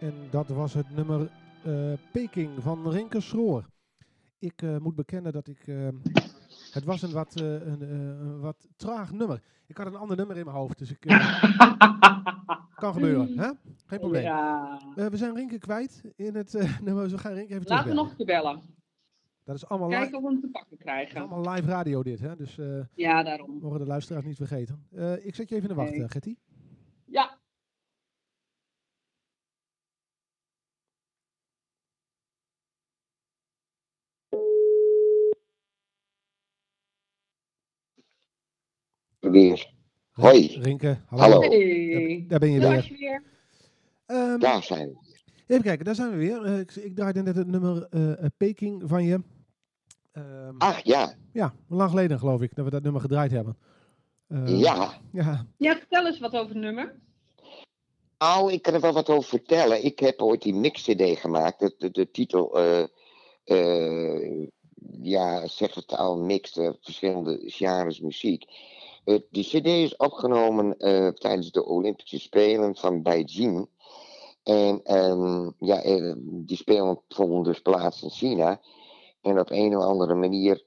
En dat was het nummer eh, Peking van Rinke Schroor. Ik eh, moet bekennen dat ik... eh, het was een wat, een, wat traag nummer. Ik had een ander nummer in mijn hoofd, dus ik... kan gebeuren, hè? Geen probleem. Ja. We zijn Rinke kwijt in het nummer. Dus we gaan Rinke even Laten we nog een keer bellen. Dat is allemaal, Kijken of we hem te pakken dat is krijgen. allemaal live radio dit, hè? Dus Ja, daarom. mogen de luisteraars niet vergeten. Ik zet je even in de wacht, Nee. Getty. Ja. Weer. Hoi. Rinke, hallo. Hallo. Hey. Daar ben je Daar weer. je weer. Ehm, Daar zijn we. Even kijken, daar zijn we weer. Eh, ik, ik draaide net het nummer eh, eh, Peking van je. Ehm, Ach ja, Ja, lang geleden geloof ik dat we dat nummer gedraaid hebben. Ehm, ja. Ja, Ja, vertel eens wat over het nummer. Nou, ik kan er wel wat over vertellen. Ik heb ooit die mix-cd gemaakt. De, de, de titel, eh, eh, ja, zegt het al, mix, eh, verschillende genres muziek. Eh, die cd is opgenomen eh, tijdens de Olympische Spelen van Beijing. En ehm, ja, eh, die spelen vonden dus plaats in China. En op een of andere manier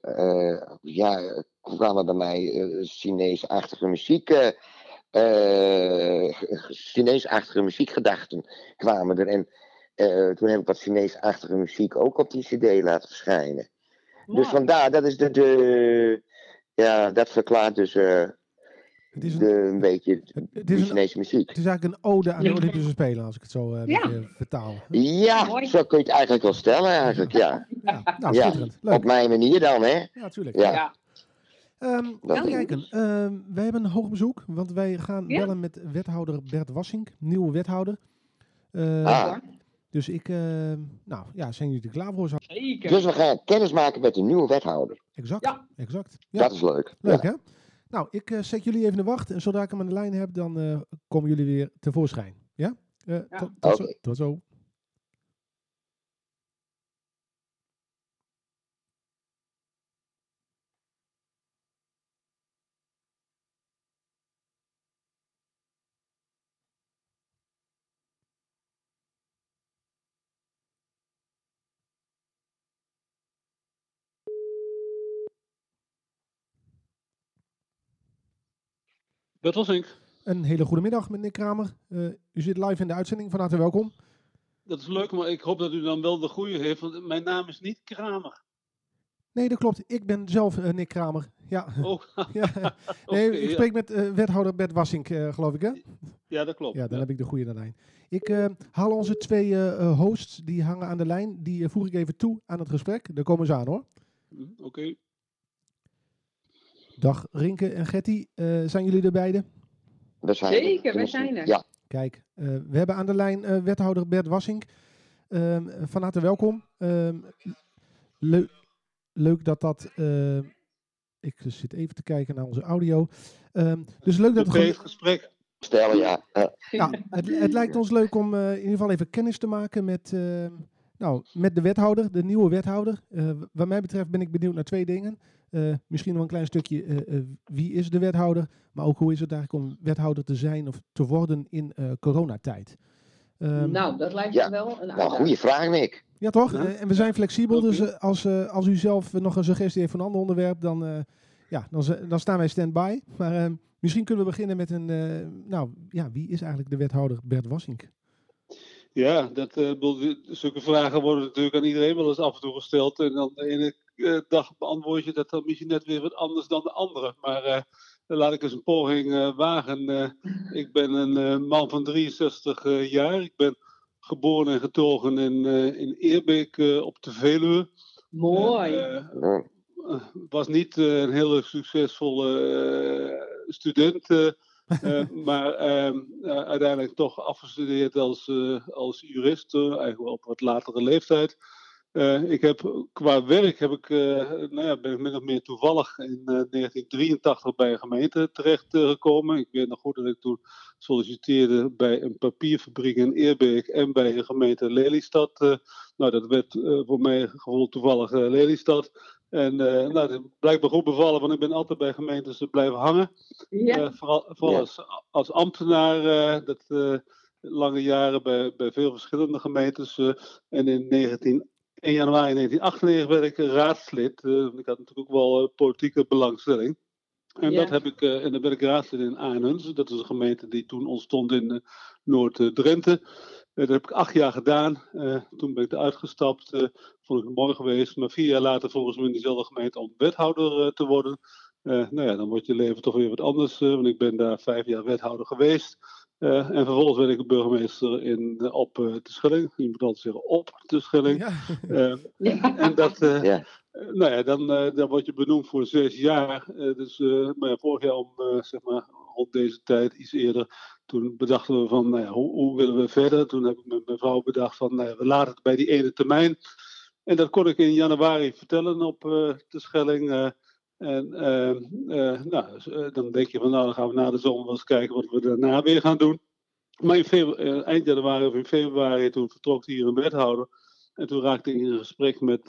ja, kwamen bij mij eh, Chinees-achtige muziek... eh, Chinees-achtige muziekgedachten kwamen er. En toen heb ik wat Chinees-achtige muziek ook op die CD laten verschijnen. Dus vandaar, dat is de. de ja, dat verklaart dus eh, het is, de, een, beetje het de is, een, Chinese muziek. het is eigenlijk een ode aan de. Olympische Spelen, als ik het zo eh, een Ja. beetje vertaal. Ja, Mooi. zo kun je het eigenlijk wel stellen, eigenlijk, ja. Ja, nou, Ja, schitterend. Leuk. Op mijn manier dan, hè? Ja, natuurlijk. Ja. Ja. Ehm, even kijken. Ehm, wij hebben een hoog bezoek, want wij gaan Ja? bellen met wethouder Bert Wassink, nieuwe wethouder. Eh, Ah. Dus ik, ehm, nou ja, zijn jullie er klaar voor? Zeker. Dus we gaan kennis maken met de nieuwe wethouder. Exact, Ja. exact. Ja, Dat is leuk. leuk Ja. hè? Nou, ik eh, zet jullie even in de wacht en zodra ik hem aan de lijn heb, dan eh, komen jullie weer tevoorschijn. Ja? Eh, Ja. Tot, tot, zo, tot zo. Dat was. Een hele goede middag, meneer Kramer. Eh, u zit live in de uitzending, van harte welkom. Dat is leuk, maar ik hoop dat u dan wel de goede heeft, want mijn naam is niet Kramer. Nee, dat klopt. Ik ben zelf eh, Nick Kramer. Ja, Oh, ja. Nee, ik ja. spreek met eh, wethouder Bert Wassink, geloof ik hè? ja, dat klopt. Ja, dan Ja. heb ik de goede aan de lijn. Ik haal onze twee hosts, die hangen aan de lijn, die voeg ik even toe aan het gesprek. Daar komen ze aan hoor. Hm, Oké. Dag Rinke en Getty, eh, zijn jullie er beide? We zijn Zeker, wij zijn er. Ja, Kijk, eh, we hebben aan de lijn eh, wethouder Bert Wassink. Ehm, van harte welkom. Ehm, leu- leuk dat dat... eh, ik zit even te kijken naar onze audio. Ehm, dus leuk dat... Een gesprek. stellen, ja. Eh, Nou, het, het lijkt ons leuk om eh, in ieder geval even kennis te maken met, eh, nou, met de wethouder, de nieuwe wethouder. Eh, wat mij betreft ben ik benieuwd naar twee dingen. Eh, misschien nog een klein stukje, eh, wie is de wethouder? Maar ook hoe is het eigenlijk om wethouder te zijn of te worden in eh, coronatijd? Ehm, nou, dat lijkt ja. me wel een nou, goede vraag, Nick. ja, toch? Ja. En we zijn flexibel, dus als, eh, als u zelf nog een suggestie heeft voor een ander onderwerp, dan, eh, ja, dan, dan staan wij stand-by. Maar eh, misschien kunnen we beginnen met een, eh, nou ja, wie is eigenlijk de wethouder Bert Wassink? Ja, dat, eh, bedoel, zulke vragen worden natuurlijk aan iedereen wel eens af en toe gesteld. En dan de ene eh, dag beantwoord je dat dan misschien net weer wat anders dan de andere. Maar dan laat ik eens een poging wagen. Ik ben een man van 63 eh, jaar. Ik ben geboren en getogen in, in Eerbeek op de Veluwe. Mooi. Was niet een hele succesvolle student, maar ehm, eh, uiteindelijk toch afgestudeerd als, eh, als jurist, eh, eigenlijk op wat latere leeftijd. Eh, ik heb, qua werk heb ik, eh, nou ja, ben ik min of meer toevallig in eh, 1983 bij een gemeente terechtgekomen. ik weet nog goed dat ik toen solliciteerde bij een papierfabriek in Eerbeek en bij een gemeente Lelystad. Eh, nou, dat werd eh, voor mij gevoel toevallig eh, Lelystad. En eh, nou, dat blijkt me goed bevallen, want ik ben altijd bij gemeentes blijven hangen. ja. Eh, vooral vooral Ja. als, als ambtenaar, eh, dat, eh, lange jaren bij, bij veel verschillende gemeentes. en in 19 1 januari 1998 werd ik raadslid. ik had natuurlijk ook wel politieke belangstelling. En dat heb ik, en dan ben ik raadslid in Aanhuns. Dat is een gemeente die toen ontstond in Noord-Drenthe. Dat heb ik acht jaar gedaan. toen ben ik eruit gestapt. vond ik het mooi geweest. Maar vier jaar later volgens mij in diezelfde gemeente om wethouder te worden. Uh, nou ja, dan wordt je leven toch weer wat anders. Uh, want ik ben daar vijf jaar wethouder geweest. Uh, en vervolgens werd ik burgemeester in, op de Schelling. Je moet altijd zeggen op de Schelling. Ja. en dat, ja. nou ja, dan, dan word je benoemd voor zes jaar. dus maar ja, vorig jaar om, zeg maar, rond deze tijd, iets eerder, toen bedachten we van, nou ja, hoe, hoe, willen we verder? Toen heb ik met mijn vrouw bedacht van, nou ja, we laten het bij die ene termijn. En dat kon ik in januari vertellen op de Schelling. En uh, uh, nou, eh, dan denk je van nou, dan gaan we na de zomer eens kijken wat we daarna weer gaan doen. Maar in eind januari of in februari, toen vertrok hier een wethouder. En toen raakte ik in gesprek met,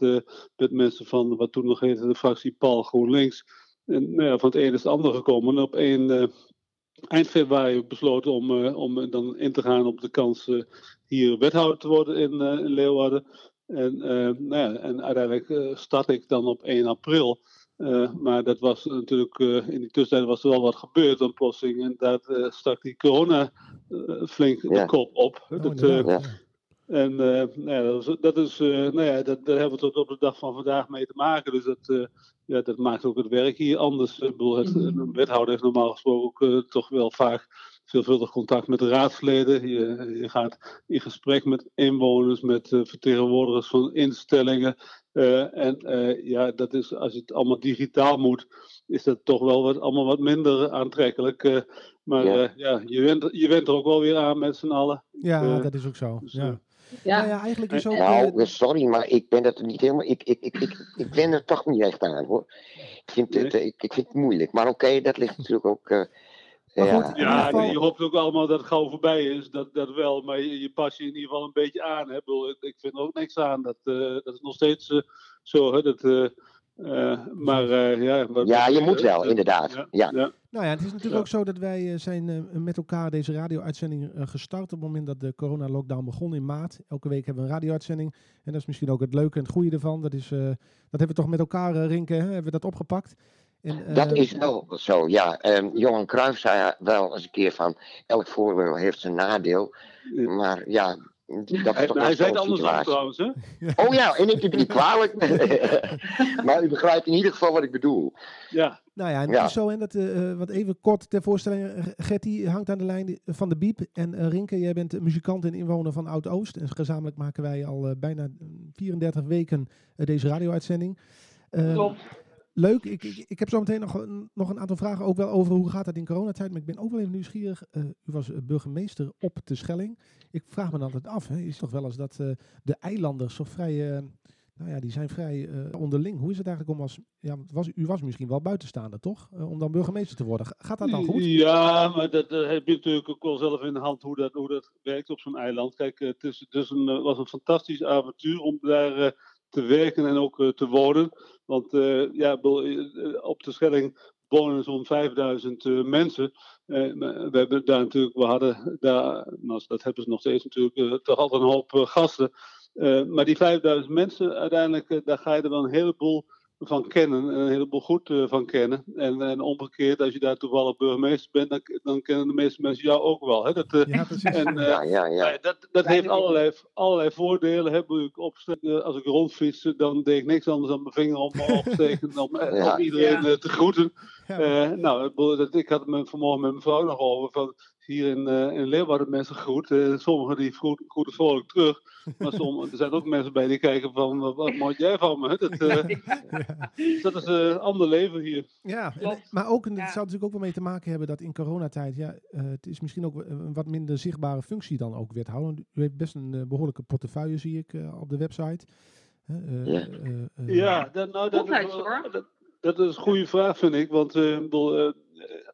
met mensen van wat toen nog heette de fractie Paul GroenLinks. En nou ja, van het een is het ander gekomen. En op 1 eind februari besloten om, om dan in te gaan op de kans hier wethouder te worden in, in Leeuwarden. En, nou ja, en uiteindelijk start ik dan op 1 april. Uh, maar dat was natuurlijk, uh, in die tussentijd was er wel wat gebeurd aan plotseling. En daar uh, stak die corona flink ja. de kop op. Oh, dat, ja. En nou ja, dat is, dat is nou ja, dat, daar hebben we tot op de dag van vandaag mee te maken. Dus dat, ja, dat maakt ook het werk hier anders. Ik bedoel, het, een wethouder heeft normaal gesproken ook toch wel vaak veelvuldig contact met de raadsleden. Je, je gaat in gesprek met inwoners, met uh, vertegenwoordigers van instellingen. Uh, en uh, ja, dat is, als het allemaal digitaal moet, is dat toch wel wat, allemaal wat minder aantrekkelijk. maar ja, ja je, went, je went er ook wel weer aan met z'n allen. Ja, dat is ook zo. Dus, ja. Ja. Nou ja, eigenlijk is ook. Nou, sorry, maar ik ben het niet helemaal. Ik, ik, ik, ik, ik ben er toch niet echt aan hoor. Ik vind het, ik, ik vind het moeilijk. Maar oké, dat ligt natuurlijk ook ja, ja je hoopt ook allemaal dat het gauw voorbij is, dat, dat wel. Maar je, je pas je in ieder geval een beetje aan. Hè. Ik, ik vind er ook niks aan. Dat, uh, dat is nog steeds uh, zo. Hè, dat, uh, maar ja. Maar, ja, je moet wel, inderdaad. Ja, ja. Nou ja, het is natuurlijk ook zo dat wij zijn met elkaar deze radio-uitzending gestart op het moment dat de corona-lockdown begon in maart. Elke week hebben we een radio-uitzending. En dat is misschien ook het leuke en het goede ervan. Dat, is, dat hebben we toch met elkaar, Rinken, hè, hebben we dat opgepakt. En, dat is wel zo, ja. Um, Johan Cruijff zei wel eens een keer van... elk voordeel heeft zijn nadeel. Maar ja, dat is hij, toch hij zei het andersom trouwens, hè? Oh ja, en ik heb niet kwalijk. maar u begrijpt in ieder geval wat ik bedoel. Ja. Nou ja, en het is zo, en dat, uh, wat even kort ter voorstelling. Gertie hangt aan de lijn van de Biep. En uh, Rinke, jij bent muzikant en inwoner van Oud-Oost. En gezamenlijk maken wij al uh, bijna 34 weken deze radio-uitzending. Klopt leuk. Ik, ik, ik heb zo meteen nog, nog een aantal vragen ook wel over hoe gaat dat in coronatijd. Maar ik ben ook wel even nieuwsgierig. Uh, u was eh, burgemeester op de Schelling. Ik vraag me dan altijd af. Hè, is toch wel eens dat uh, de eilanders zo vrij... nou ja, die zijn vrij onderling. Hoe is het eigenlijk om als... Ja, was, u was misschien wel buitenstaander, toch? om dan burgemeester te worden. Gaat dat dan goed? Ja, maar dat heb je natuurlijk ook wel zelf in de hand hoe dat, hoe dat werkt op zo'n eiland. Kijk, het is, dus een, was een fantastisch avontuur om daar te werken en ook te wonen. Want uh, ja, eh, op de Schelling wonen zo'n 5000 uh, mensen. We hebben daar natuurlijk, we hadden daar, nou, dat hebben ze nog steeds natuurlijk, toch altijd een hoop gasten. maar die 5000 mensen, uiteindelijk, daar ga je er wel een heleboel van kennen en een heleboel goed uh, van kennen. En, en omgekeerd, als je daar toevallig burgemeester bent, dan, dan kennen de meeste mensen jou ook wel. Hè? Dat, uh, ja, en, uh, ja, ja, ja. dat, dat heeft allerlei, allerlei voordelen. Hè? Ik opsteken, als ik rondfiets, dan deed ik niks anders dan mijn vinger om me opsteken om, om iedereen te groeten. nou, ik had het me vanmorgen met mijn vrouw nog over. Van, hier in, uh, in Leeuwarden mensen goed. Uh, sommigen die groeten goed vrolijk terug. Maar sommige, er zijn ook mensen bij die kijken van, wat moet jij van me? Dat, uh, dat is een ander leven hier. Ja, maar ook, het zou natuurlijk ook wel mee te maken hebben dat in coronatijd, ja, het is misschien ook een wat minder zichtbare functie dan ook wethouder. U heeft best een behoorlijke portefeuille, zie ik op de website. ja, ja dat, nou, dat, dat, dat, is een goede vraag, vind ik. Want bedoel,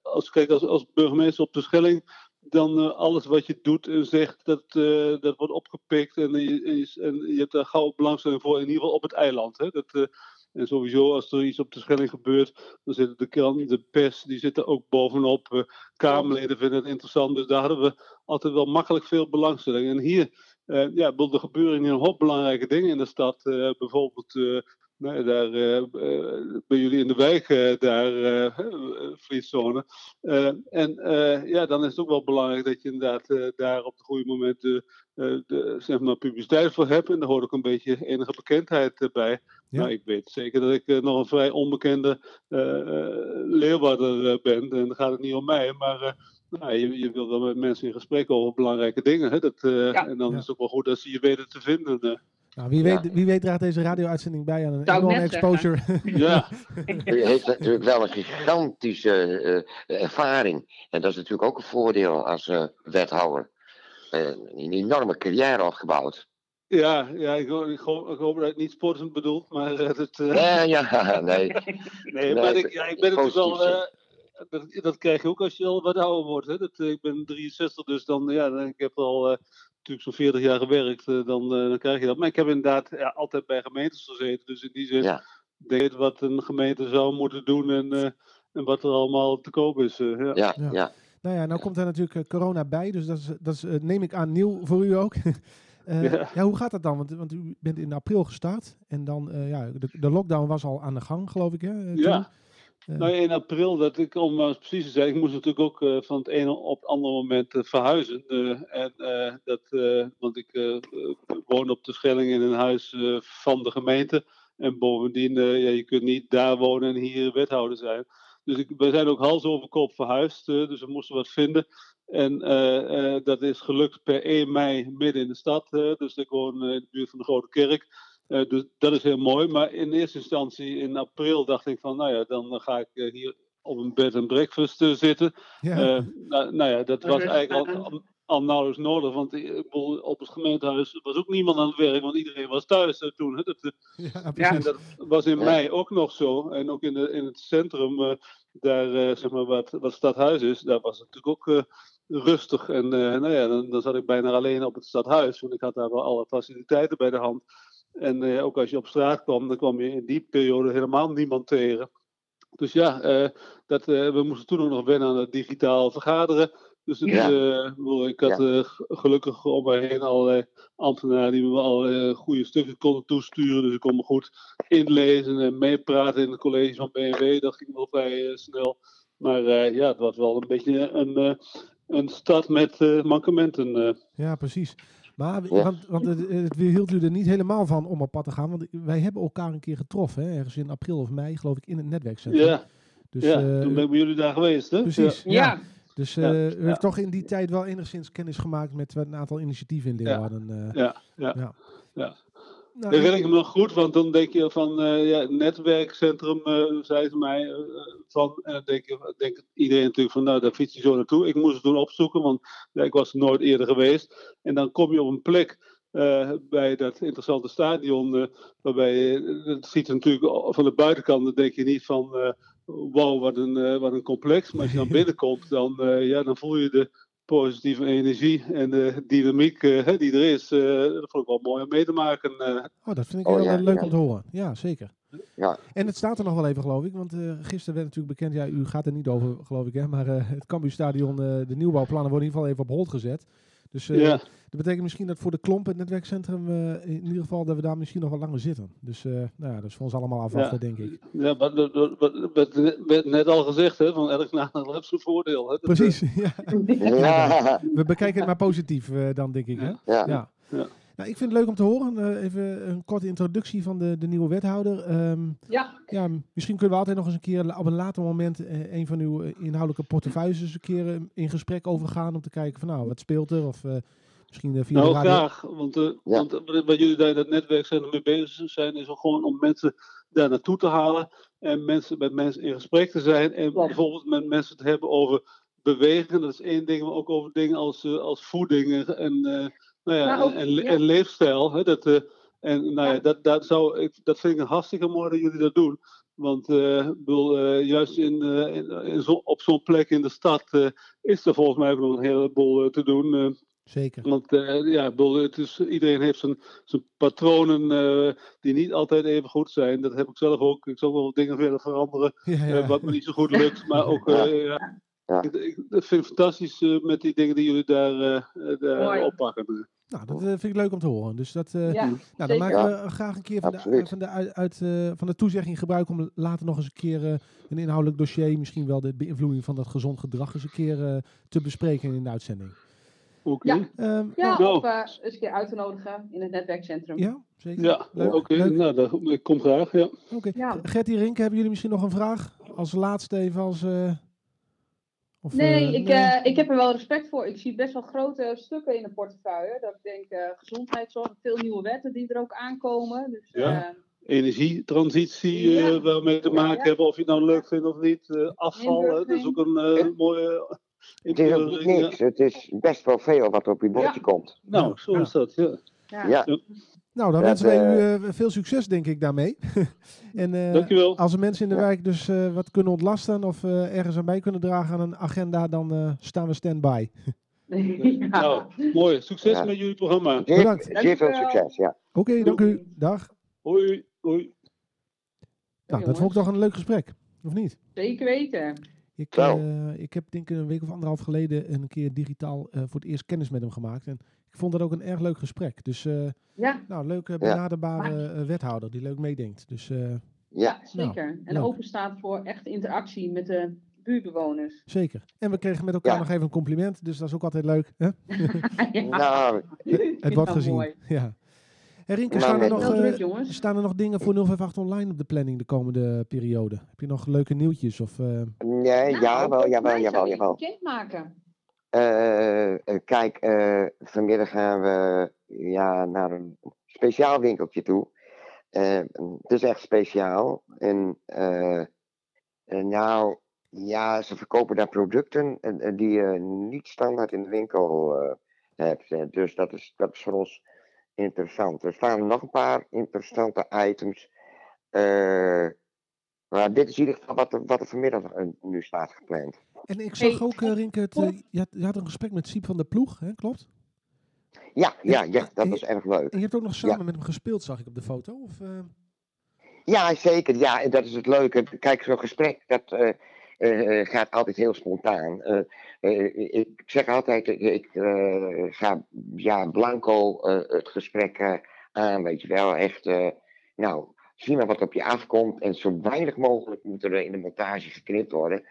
als, kijk, als, als burgemeester op de Schelling, dan uh, alles wat je doet en zegt, dat, uh, dat wordt opgepikt en, je, en je hebt daar gauw belangstelling voor, in ieder geval op het eiland. Hè? Dat, En sowieso, als er iets op de Schelling gebeurt, dan zitten de krant, de pers, die zitten ook bovenop. Kamerleden vinden het interessant. Dus daar hadden we altijd wel makkelijk veel belangstelling. En hier, ja, er gebeuren een hoop belangrijke dingen in de stad. Bijvoorbeeld Nee, daar uh, bij jullie in de wijk, uh, daar, uh, en ja, dan is het ook wel belangrijk dat je inderdaad daar op het goede moment de, de, zeg maar publiciteit voor hebt. En daar hoort ook een beetje enige bekendheid bij. Ja. Nou, ik weet zeker dat ik nog een vrij onbekende leerwaarder ben. En dan gaat het niet om mij, maar nou, je, je wilt wel met mensen in gesprek over belangrijke dingen. Hè? Dat, ja. En dan is het ook wel goed dat ze je weten te vinden. Nou, wie, weet, wie weet draagt deze radio-uitzending bij aan een enorme exposure. Ja. U heeft natuurlijk wel een gigantische uh, ervaring. En dat is natuurlijk ook een voordeel als uh, wethouder. Uh, een enorme carrière opgebouwd. Ja, ja ik, hoop, ik, hoop, ik hoop dat het niet sportend bedoelt, maar het... Ja, ja, nee. nee, maar ik, ja, ik ben natuurlijk wel... Dat, dat, krijg je ook als je al wat ouder wordt. Hè? Dat, ik ben 63, dus dan, ja, ik heb al natuurlijk zo'n 40 jaar gewerkt, eh, dan, eh, dan krijg je dat. Maar ik heb inderdaad ja, altijd bij gemeentes gezeten. Dus in die zin ja. denk wat een gemeente zou moeten doen en, eh, en wat er allemaal te koop is. ja. Ja, ja. Nou ja, nou komt er natuurlijk corona bij, dus dat, is, dat is, neem ik aan nieuw voor u ook. ja. ja. hoe gaat dat dan? Want, want, u bent in april gestart en dan, ja, de, de, lockdown was al aan de gang, geloof ik, hè? Ja. Nou, in april, dat ik, om precies te zijn, ik moest natuurlijk ook uh, van het ene op het andere moment uh, verhuizen. en, dat, want ik woon op de Schelling in een huis van de gemeente. En bovendien, ja, je kunt niet daar wonen en hier wethouder zijn. Dus ik, we zijn ook hals over kop verhuisd, dus we moesten wat vinden. En dat is gelukt per 1 mei midden in de stad. dus ik woon in de buurt van de Grote Kerk. Uh, dus dat is heel mooi. Maar in eerste instantie in april dacht ik van, nou ja, dan ga ik uh, hier op een bed en breakfast uh, zitten. Ja. Nou, nou, ja, dat was eigenlijk al, al nauwelijks nodig. Want op het gemeentehuis was ook niemand aan het werk, want iedereen was thuis toen. Hè. Dat, ja, ja, dat was in mei ook nog zo. En ook in, de, in het centrum, daar zeg maar wat, wat stadhuis is, daar was het natuurlijk ook rustig. En nou ja, dan, dan zat ik bijna alleen op het stadhuis, want ik had daar wel alle faciliteiten bij de hand. En uh, ook als je op straat kwam, dan kwam je in die periode helemaal niemand tegen. Dus ja, uh, dat, uh, we moesten toen ook nog wennen aan het digitaal vergaderen. Dus het, ja. ik had ja. gelukkig om me heen allerlei ambtenaren die me al goede stukken konden toesturen. Dus ik kon me goed inlezen en meepraten in het college van BMW. Dat ging wel vrij snel. Maar ja, het was wel een beetje een, een stad met mankementen. Ja, precies. Maar, want, want het, het hield u er niet helemaal van om op pad te gaan. Want wij hebben elkaar een keer getroffen, hè, ergens in april of mei, geloof ik, in het netwerkcentrum. Ja, dus, ja uh, toen ben ik bij jullie daar geweest, hè? Precies, ja. Dus uh, ja, u heeft toch in die tijd wel enigszins kennis gemaakt met een aantal initiatieven in Leeuwarden. Uh, ja, ja, ja. Nou, dat weet ik me nog goed, want dan denk je van uh, ja, netwerkcentrum, uh, zei ze mij. Uh, van, en dan denk, je, denk iedereen natuurlijk van, nou, daar fiets je zo naartoe. Ik moest het toen opzoeken, want ja, ik was er nooit eerder geweest. En dan kom je op een plek bij dat interessante stadion, waarbij je, het ziet er natuurlijk van de buitenkant, dan denk je niet van, wow, wat een, wat een complex. Maar als je dan binnenkomt, dan, ja, dan voel je de positieve energie en de dynamiek uh, die er is, uh, dat vond ik wel mooi om mee te maken. Uh. Oh, dat vind ik oh, heel ja, leuk ja. om te horen. Ja, zeker. Ja. En het staat er nog wel even, geloof ik. Want gisteren werd natuurlijk bekend, ja, u gaat er niet over, geloof ik, hè, maar het Cambuurstadion, de nieuwbouwplannen worden in ieder geval even op hold gezet. Dus uh, ja. dat betekent misschien dat voor de klomp het netwerkcentrum uh, in ieder geval dat we daar misschien nog wat langer zitten. Dus uh, nou ja, dat is voor ons allemaal afwachten, ja. denk ik. Ja, wat, wat, wat, werd net al gezegd, hè, van elk nadeel heeft zijn voordeel. Hè? Precies, ja. ja. We bekijken het maar positief dan, denk ik. Hè? ja. ja. Nou, ik vind het leuk om te horen. Uh, even een korte introductie van de, de nieuwe wethouder. Um, ja. ja. Misschien kunnen we altijd nog eens een keer op een later moment uh, een van uw uh, inhoudelijke portefeuilles eens een keer in gesprek over gaan. Om te kijken van nou, wat speelt er? Of misschien via nou, de radio. graag. Want, ja. want wat jullie daar in het netwerk zijn mee bezig zijn, is gewoon om mensen daar naartoe te halen. En mensen, met mensen in gesprek te zijn. En ja. bijvoorbeeld met mensen te hebben over bewegen. Dat is één ding, maar ook over dingen als, als voeding en nou ja, ook, en, ja. en, leefstijl. Hè, dat, uh, en nou ja, dat, dat, zou, ik, dat vind ik een hartstikke mooi dat jullie dat doen. Want uh, bedoel, uh, juist in, in, in zo, op zo'n plek in de stad is er volgens mij ook nog een heleboel te doen. Zeker. Want uh, ja, het is, iedereen heeft zijn, zijn patronen uh, die niet altijd even goed zijn. Dat heb ik zelf ook. Ik zal wel dingen willen veranderen ja, ja. Uh, wat me niet zo goed lukt. Maar ook, ja. Ik, ik, ik, vind het fantastisch met die dingen die jullie daar, daar oppakken. Nou, dat vind ik leuk om te horen. Dus dat, nou, dan maken we graag een keer van de, van, de, uit, van de toezegging gebruik om later nog eens een keer een inhoudelijk dossier, misschien wel de beïnvloeding van dat gezond gedrag, eens een keer te bespreken in de uitzending. Okay. Ja, um, ja nou. of uh, eens een keer uit te nodigen in het netwerkcentrum. Ja, zeker. Ja, oké. Okay. Nou, dat ik kom graag, ja. Okay. Ja. Gertie Rink, hebben jullie misschien nog een vraag? Als laatste even als... Of, nee, uh, ik, nee? ik heb er wel respect voor. Ik zie best wel grote stukken in de portefeuille. Dat ik denk, gezondheidszorg, veel nieuwe wetten die er ook aankomen. Dus, ja. Energietransitie, ja. waar we mee te maken ja, hebben, of je het nou leuk vindt of niet. afval, dat is ook een mooie het is ook niet niks. Het is best wel veel wat op je bordje komt. Nou, zo is dat, ja. ja. Nou, dan wensen wij u uh, veel succes, denk ik, daarmee. en uh, Dankjewel. als er mensen in de wijk dus uh, wat kunnen ontlasten of ergens aan bij kunnen dragen aan een agenda, dan staan we stand-by. ja. Nou, mooi. Succes ja. met jullie programma. Bedankt. Zeer veel succes, ja. Oké, okay, dank u. Dag. Hoi. Hoi. Nou, dat vond ik toch een leuk gesprek, of niet? Zeker weten. Ik, uh, ik heb denk ik een week of anderhalf geleden een keer digitaal uh, voor het eerst kennis met hem gemaakt. En ik vond dat ook een erg leuk gesprek. Dus uh, ja. nou, leuke benaderbare ja. wethouder die leuk meedenkt. Dus, ja. ja, zeker. Nou, en open staat voor echt interactie met de buurtbewoners. Zeker. En we kregen met elkaar nog even een compliment, dus dat is ook altijd leuk. Hè? nou, het wordt gezien. Mooi. Ja. Rinke, staan er, nog, uh, staan er nog dingen voor 058 online op de planning de komende periode? Heb je nog leuke nieuwtjes? Of, uh... Nee, nou, ja, wel, jawel, jawel, jawel. maken. Uh, kijk, vanmiddag gaan we ja, naar een speciaal winkeltje toe. het is echt speciaal. En nou, ja, ze verkopen daar producten die je niet standaard in de winkel hebt. Dus dat is, dat is voor ons interessant. Er staan nog een paar interessante items. Uh, maar dit is in ieder geval wat er, wat er vanmiddag nu staat gepland. En ik zag hey, ook, uh, Rinke, het, uh, je, had, je, had, een gesprek met Siep van der Ploeg, hè? klopt? Ja, ja, ja dat was erg leuk. En je hebt ook nog samen ja. met hem gespeeld, zag ik op de foto? Of, Ja, zeker. Ja, en dat is het leuke. Kijk, zo'n gesprek, dat uh, gaat altijd heel spontaan. Uh, ik zeg altijd, ik ga ja, blanco het gesprek aan, weet je wel. Echt, nou, zie maar wat op je afkomt. En zo weinig mogelijk moet er in de montage geknipt worden.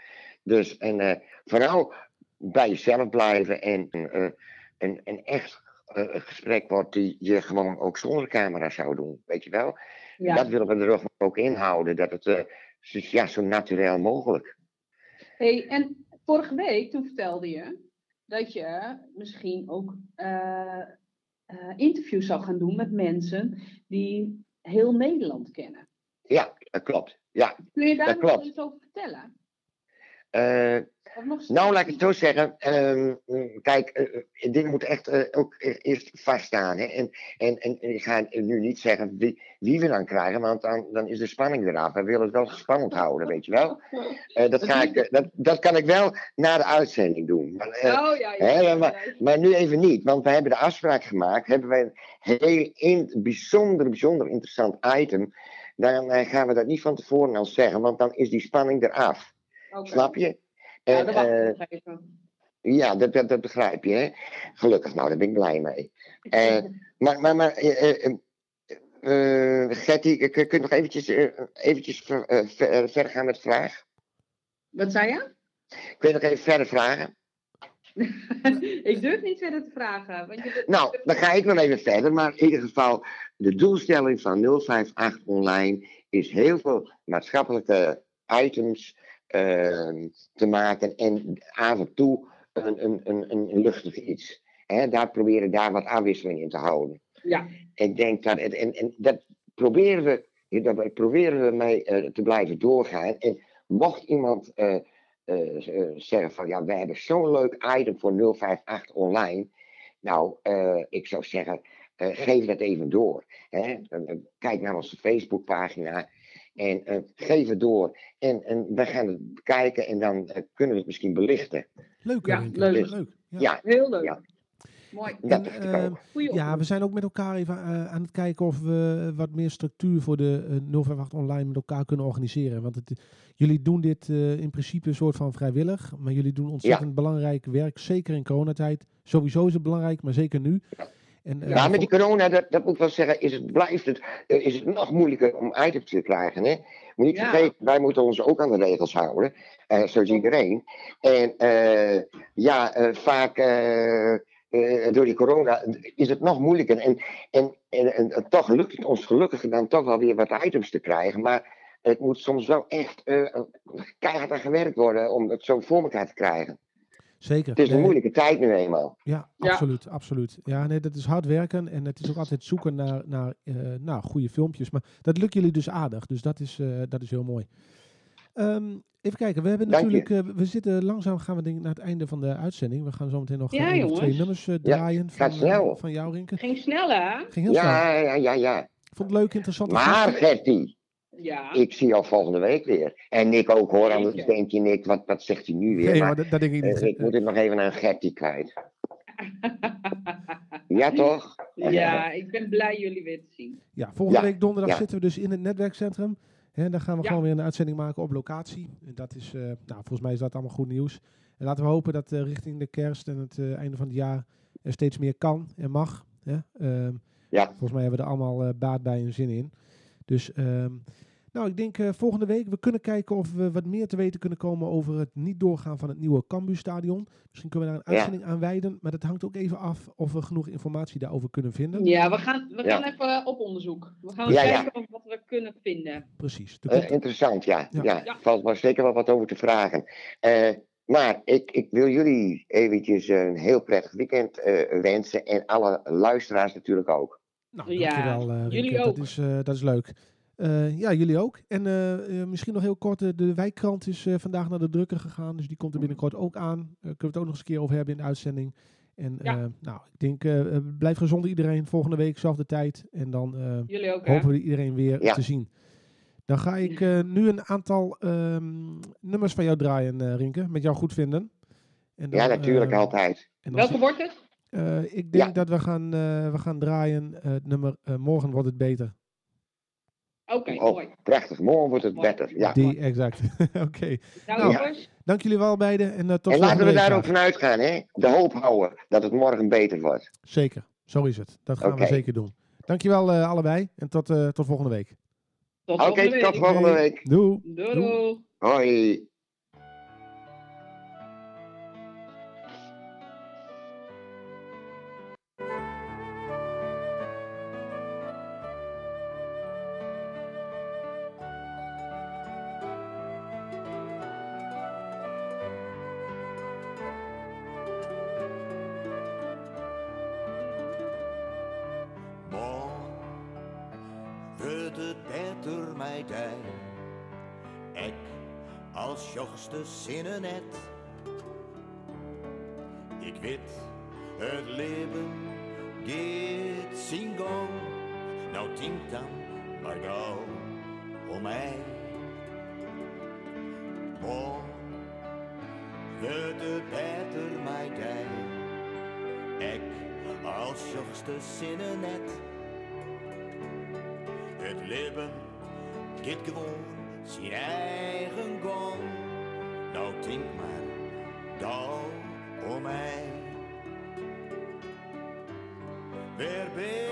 Dus, en vooral bij jezelf blijven en een, een echt gesprek wordt die je gewoon ook zonder camera zou doen, weet je wel. Ja. Dat willen we er ook inhouden, dat het ja, zo natuurlijk mogelijk Hey, en vorige week, toen vertelde je dat je misschien ook uh, uh, interviews zou gaan doen met mensen die heel Nederland kennen. Ja, dat klopt. Ja, Kun je daar nog iets over vertellen? Uh, nou, laat ik het zo zeggen. Uh, kijk, uh, dingen moeten echt uh, ook eerst vaststaan. Hè? En, en, en ik ga nu niet zeggen wie, wie we dan krijgen, want dan, dan is de spanning eraf. We willen het wel spannend houden, weet je wel. dat, ga ik, dat, dat kan ik wel na de uitzending doen. Maar, oh, ja, ja, hè, maar, nu even niet, want we hebben de afspraak gemaakt. Hebben wij een heel in, bijzonder, bijzonder interessant item. Dan gaan we dat niet van tevoren al zeggen, want dan is die spanning eraf. Okay. Snap je? En, ja, dat ja, dat, dat, dat, begrijp je. Hè? Gelukkig, nou, daar ben ik blij mee. Uh, maar, maar, maar uh, Gertie, kun je nog eventjes, eventjes ver, ver, verder gaan met de vraag? Wat zei je? Ik wil nog even verder vragen. ik durf niet verder te vragen. Want je... Nou, dan ga ik nog even verder. Maar in ieder geval, de doelstelling van 058 Online is heel veel maatschappelijke items te maken en af en toe een, een, een, een luchtig iets. He, daar proberen daar wat afwisseling in te houden. Ja. Ik denk dat, en, en dat proberen we, dat proberen we mee uh, te blijven doorgaan. En mocht iemand uh, uh, zeggen van ja, wij hebben zo'n leuk item voor 058 online. Nou, ik zou zeggen, geef dat even door. Hè? Kijk naar onze Facebookpagina. En uh, geef het door. En, en we gaan het bekijken en dan uh, kunnen we het misschien belichten. Leuk, ja, leuk. leuk. Ja. Heel leuk. Ja. Mooi. En, eh, Ja, oproep. we zijn ook met elkaar even eh, aan het kijken of we wat meer structuur voor de eh 058 online met elkaar kunnen organiseren. Want het, jullie doen dit eh, in principe een soort van vrijwillig, maar jullie doen ontzettend belangrijk werk, zeker in coronatijd. Sowieso is het belangrijk, maar zeker nu. En, eh, Ja, met die corona, dat, dat moet ik wel zeggen, is het, blijft het, eh, is het nog moeilijker om items te krijgen. Hè? Moet niet Ja. vergeten, wij moeten ons ook aan de regels houden, eh, zoals iedereen. En eh, ja, eh, vaak door die corona is het nog moeilijker. En, en, en, en, en toch lukt het ons gelukkig dan toch wel weer wat items te krijgen. Maar het moet soms wel echt eh keihard aan gewerkt worden om het zo voor elkaar te krijgen. Zeker. Het is een Nee, moeilijke tijd nu eenmaal. Ja, Ja. absoluut, absoluut. Ja, nee, dat is hard werken en het is ook altijd zoeken naar, naar eh, nou, goede filmpjes. Maar dat lukt jullie dus aardig, dus dat is, eh, dat is heel mooi. Ehm, even kijken, we hebben natuurlijk, eh, we zitten langzaam gaan we denk ik naar het einde van de uitzending. We gaan zo meteen nog Ja, één of jongens. twee nummers eh, draaien van, gaat snel. van jou, Rinke. Ging snel, hè? Ging heel snel. Ja, ja, ja, ja. Ik vond het leuk, interessant. Maar Gertie, Ja. ik zie jou volgende week weer. En Nick ook hoor, anders Zeker. denk je Nick, wat, wat zegt hij nu weer? Nee, maar maar dat, dat denk ik eh, niet. ik moet het nog even aan Gertie kwijt. Ja toch? ja, ik ben blij jullie weer te zien. Ja, volgende Ja, week donderdag ja. zitten we dus in het netwerkcentrum. Hè, dan gaan we Ja. gewoon weer een uitzending maken op locatie. En dat is, eh, nou, volgens mij is dat allemaal goed nieuws. En laten we hopen dat eh, richting de kerst en het eh, einde van het jaar er steeds meer kan en mag. Hè? Ehm, Ja. Volgens mij hebben we er allemaal eh, baat bij en zin in. Dus, ehm, nou, ik denk eh, volgende week, we kunnen kijken of we wat meer te weten kunnen komen over het niet doorgaan van het nieuwe Cambu stadion. Misschien kunnen we daar een Ja. uitzending aan wijden, maar dat hangt ook even af of we genoeg informatie daarover kunnen vinden. Ja, we gaan, we Ja. gaan even op onderzoek. We gaan Ja, ja. kijken wat we kunnen vinden. Precies. Eh, interessant, ja. Ja. ja. Ja. valt maar zeker wel wat over te vragen. Eh, maar ik, ik wil jullie eventjes een heel prettig weekend eh, wensen. En alle luisteraars natuurlijk ook. Nou, Ja, dankjewel, eh, jullie ook. Dat is, eh, dat is leuk. Eh, ja, jullie ook. En eh, eh, misschien nog heel kort, de wijkkrant is eh, vandaag naar de drukker gegaan. Dus die komt er binnenkort ook aan. Eh, kunnen we het ook nog eens een keer over hebben in de uitzending. En Ja. eh, nou, ik denk, blijf gezond iedereen. Volgende week, zelfde tijd. En dan eh, Jullie ook, hè? hopen we iedereen weer Ja. te zien. Dan ga ik eh, nu een aantal ehm, nummers van jou draaien, eh Rinke. Met jou goed vinden. En dan, ja, natuurlijk, altijd. Welke wordt het? eh, ik denk Ja. dat we gaan, eh, we gaan draaien het nummer eh, Morgen wordt het beter. Oké, Oh, mooi. Prachtig, morgen wordt het Mooi. beter. Ja. Die, exact. Oké. Nou, Nou. Dank jullie wel beiden en eh, tot En laten we daar ook graag. van uitgaan, hè? De hoop houden dat het morgen beter wordt. Zeker, zo is het. Dat gaan we zeker doen. Dankjewel eh allebei en tot, eh, tot volgende week. Tot Oké, volgende week. tot volgende week. Doei. Doei, Doei. doei. Hoi. Jongste zinnen net. Ik weet, het leven gaat zijn gang. Nou denk dan maar gauw om mij. Morgen wordt het beter mij dij. Ik als jongste zinnen net. Het leven gaat gewoon zijn eigen gang. Nou denk maar gauw om mij. Waar ben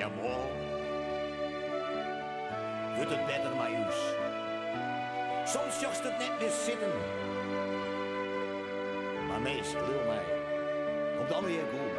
Ja, morgen wordt het beter maar. Soms jocht het net meer zitten. Maar meest, wil mij, komt dan weer goed.